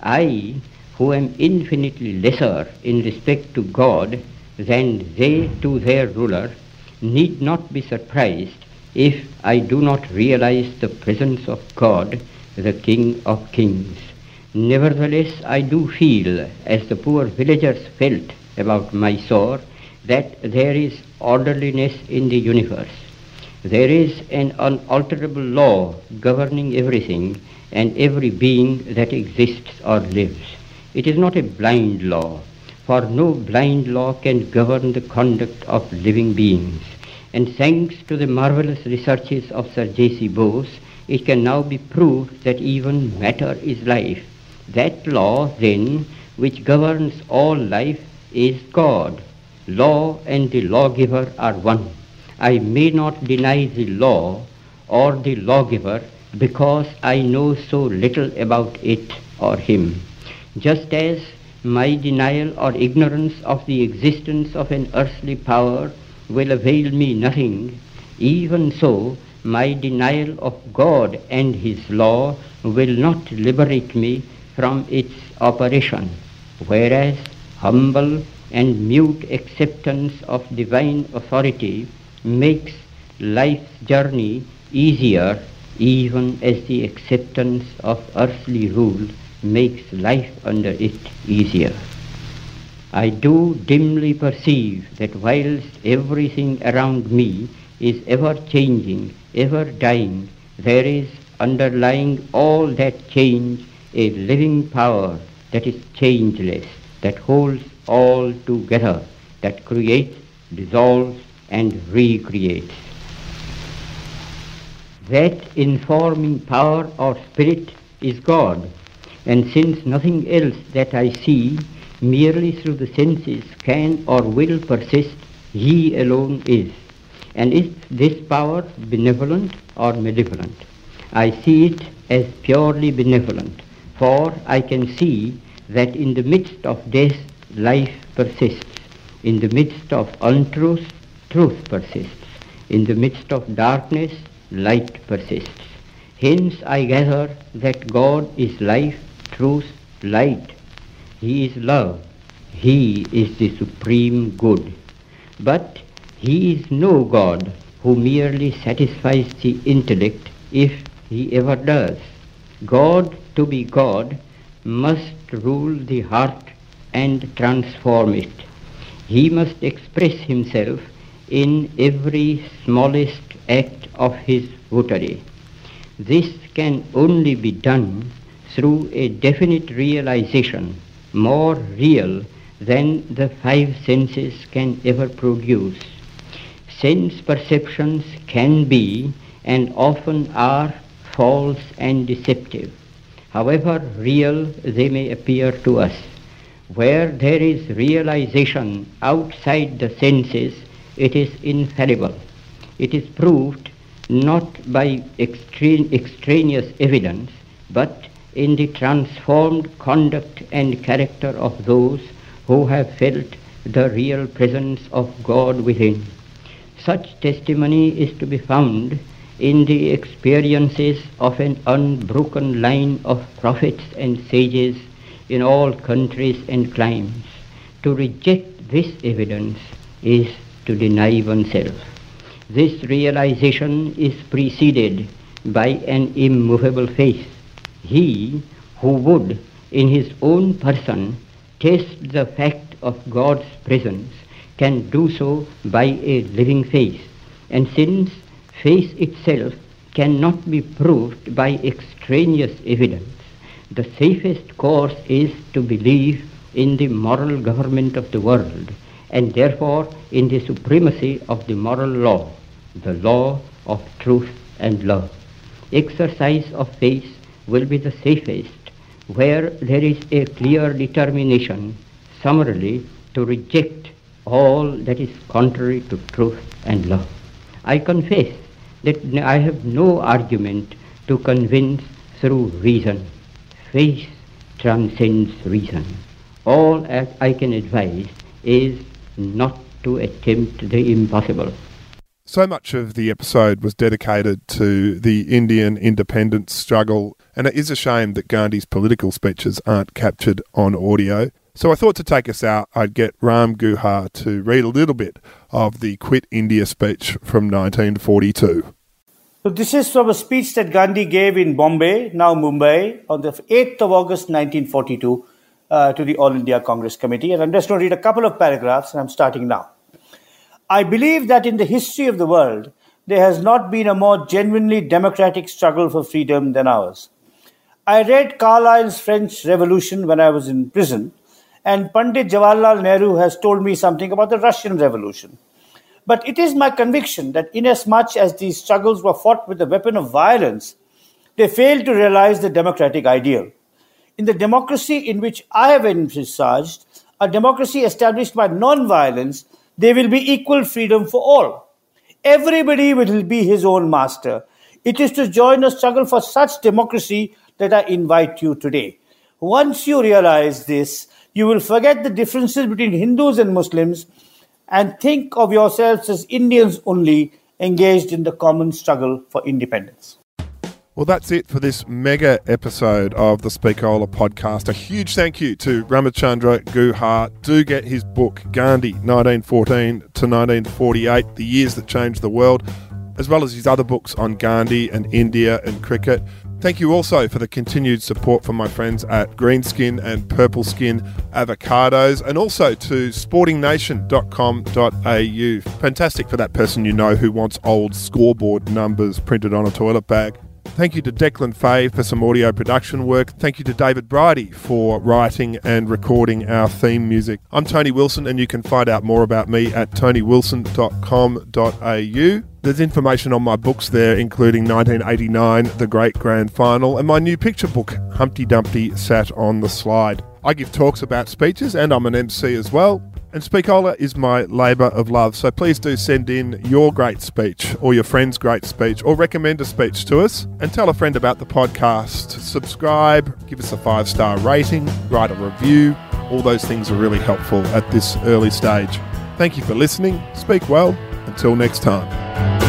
I, who am infinitely lesser in respect to God than they to their ruler, need not be surprised if I do not realize the presence of God, the King of Kings. Nevertheless, I do feel, as the poor villagers felt about Mysore, that there is orderliness in the universe. There is an unalterable law governing everything and every being that exists or lives. It is not a blind law, for no blind law can govern the conduct of living beings. And thanks to the marvelous researches of Sir J.C. Bose, it can now be proved that even matter is life. That law, then, which governs all life is God. Law and the lawgiver are one. I may not deny the law or the lawgiver because I know so little about it or him. Just as my denial or ignorance of the existence of an earthly power will avail me nothing, even so my denial of God and His law will not liberate me from its operation, whereas humble and mute acceptance of divine authority makes life's journey easier even as the acceptance of earthly rule makes life under it easier. I do dimly perceive that whilst everything around me is ever changing, ever dying, there is underlying all that change a living power that is changeless, that holds all together, that creates, dissolves, and recreates. That informing power or spirit is God, and since nothing else that I see merely through the senses can or will persist, he alone is. And is this power benevolent or malevolent? I see it as purely benevolent, for I can see that in the midst of death, life persists. In the midst of untruth, truth persists. In the midst of darkness, light persists. Hence I gather that God is life, truth, light. He is love. He is the supreme good. But he is no God who merely satisfies the intellect if he ever does. God, to be God, must rule the heart and transform it. He must express himself in every smallest act of his votary. This can only be done through a definite realization, more real than the five senses can ever produce. Sense perceptions can be and often are false and deceptive, however real they may appear to us. Where there is realization outside the senses, it is infallible. It is proved not by extra- extraneous evidence, but in the transformed conduct and character of those who have felt the real presence of God within. Such testimony is to be found in the experiences of an unbroken line of prophets and sages in all countries and climes. To reject this evidence is to deny oneself. This realization is preceded by an immovable faith. He who would, in his own person, test the fact of God's presence can do so by a living faith. And since faith itself cannot be proved by extraneous evidence, the safest course is to believe in the moral government of the world and therefore in the supremacy of the moral law, the law of truth and love. Exercise of faith will be the safest where there is a clear determination summarily to reject all that is contrary to truth and love. I confess that I have no argument to convince through reason. Faith transcends reason. All that I can advise is not to attempt the impossible. So much of the episode was dedicated to the Indian independence struggle, and it is a shame that Gandhi's political speeches aren't captured on audio. So I thought to take us out, I'd get Ram Guha to read a little bit of the Quit India speech from 1942. So this is from a speech that Gandhi gave in Bombay, now Mumbai, on the 8th of August 1942 uh, to the All India Congress Committee. And I'm just going to read a couple of paragraphs, and I'm starting now. I believe that in the history of the world, there has not been a more genuinely democratic struggle for freedom than ours. I read Carlyle's French Revolution when I was in prison, and Pandit Jawaharlal Nehru has told me something about the Russian Revolution. But it is my conviction that, inasmuch as these struggles were fought with the weapon of violence, they failed to realize the democratic ideal. In the democracy in which I have envisaged, a democracy established by non violence, there will be equal freedom for all. Everybody will be his own master. It is to join a struggle for such democracy that I invite you today. Once you realize this, you will forget the differences between Hindus and Muslims and think of yourselves as Indians only engaged in the common struggle for independence. Well, that's it for this mega episode of the Speakola podcast. A huge thank you to Ramachandra Guha. Do get his book, Gandhi, 1914 to 1948, The Years That Changed the World, as well as his other books on Gandhi and India and cricket. Thank you also for the continued support from my friends at Greenskin and Purple Skin Avocados, and also to sportingnation.com.au. Fantastic for that person you know who wants old scoreboard numbers printed on a toilet bag. Thank you to Declan Fay for some audio production work. Thank you to David Bridie for writing and recording our theme music. I'm Tony Wilson, and you can find out more about me at tonywilson.com.au. There's information on my books there, including 1989, The Great Grand Final, and my new picture book, Humpty Dumpty Sat on the Slide. I give talks about speeches, and I'm an MC as well. And Speakola is my labour of love, so please do send in your great speech or your friend's great speech or recommend a speech to us and tell a friend about the podcast. Subscribe, give us a five star rating, write a review. All those things are really helpful at this early stage. Thank you for listening. Speak well. Until next time.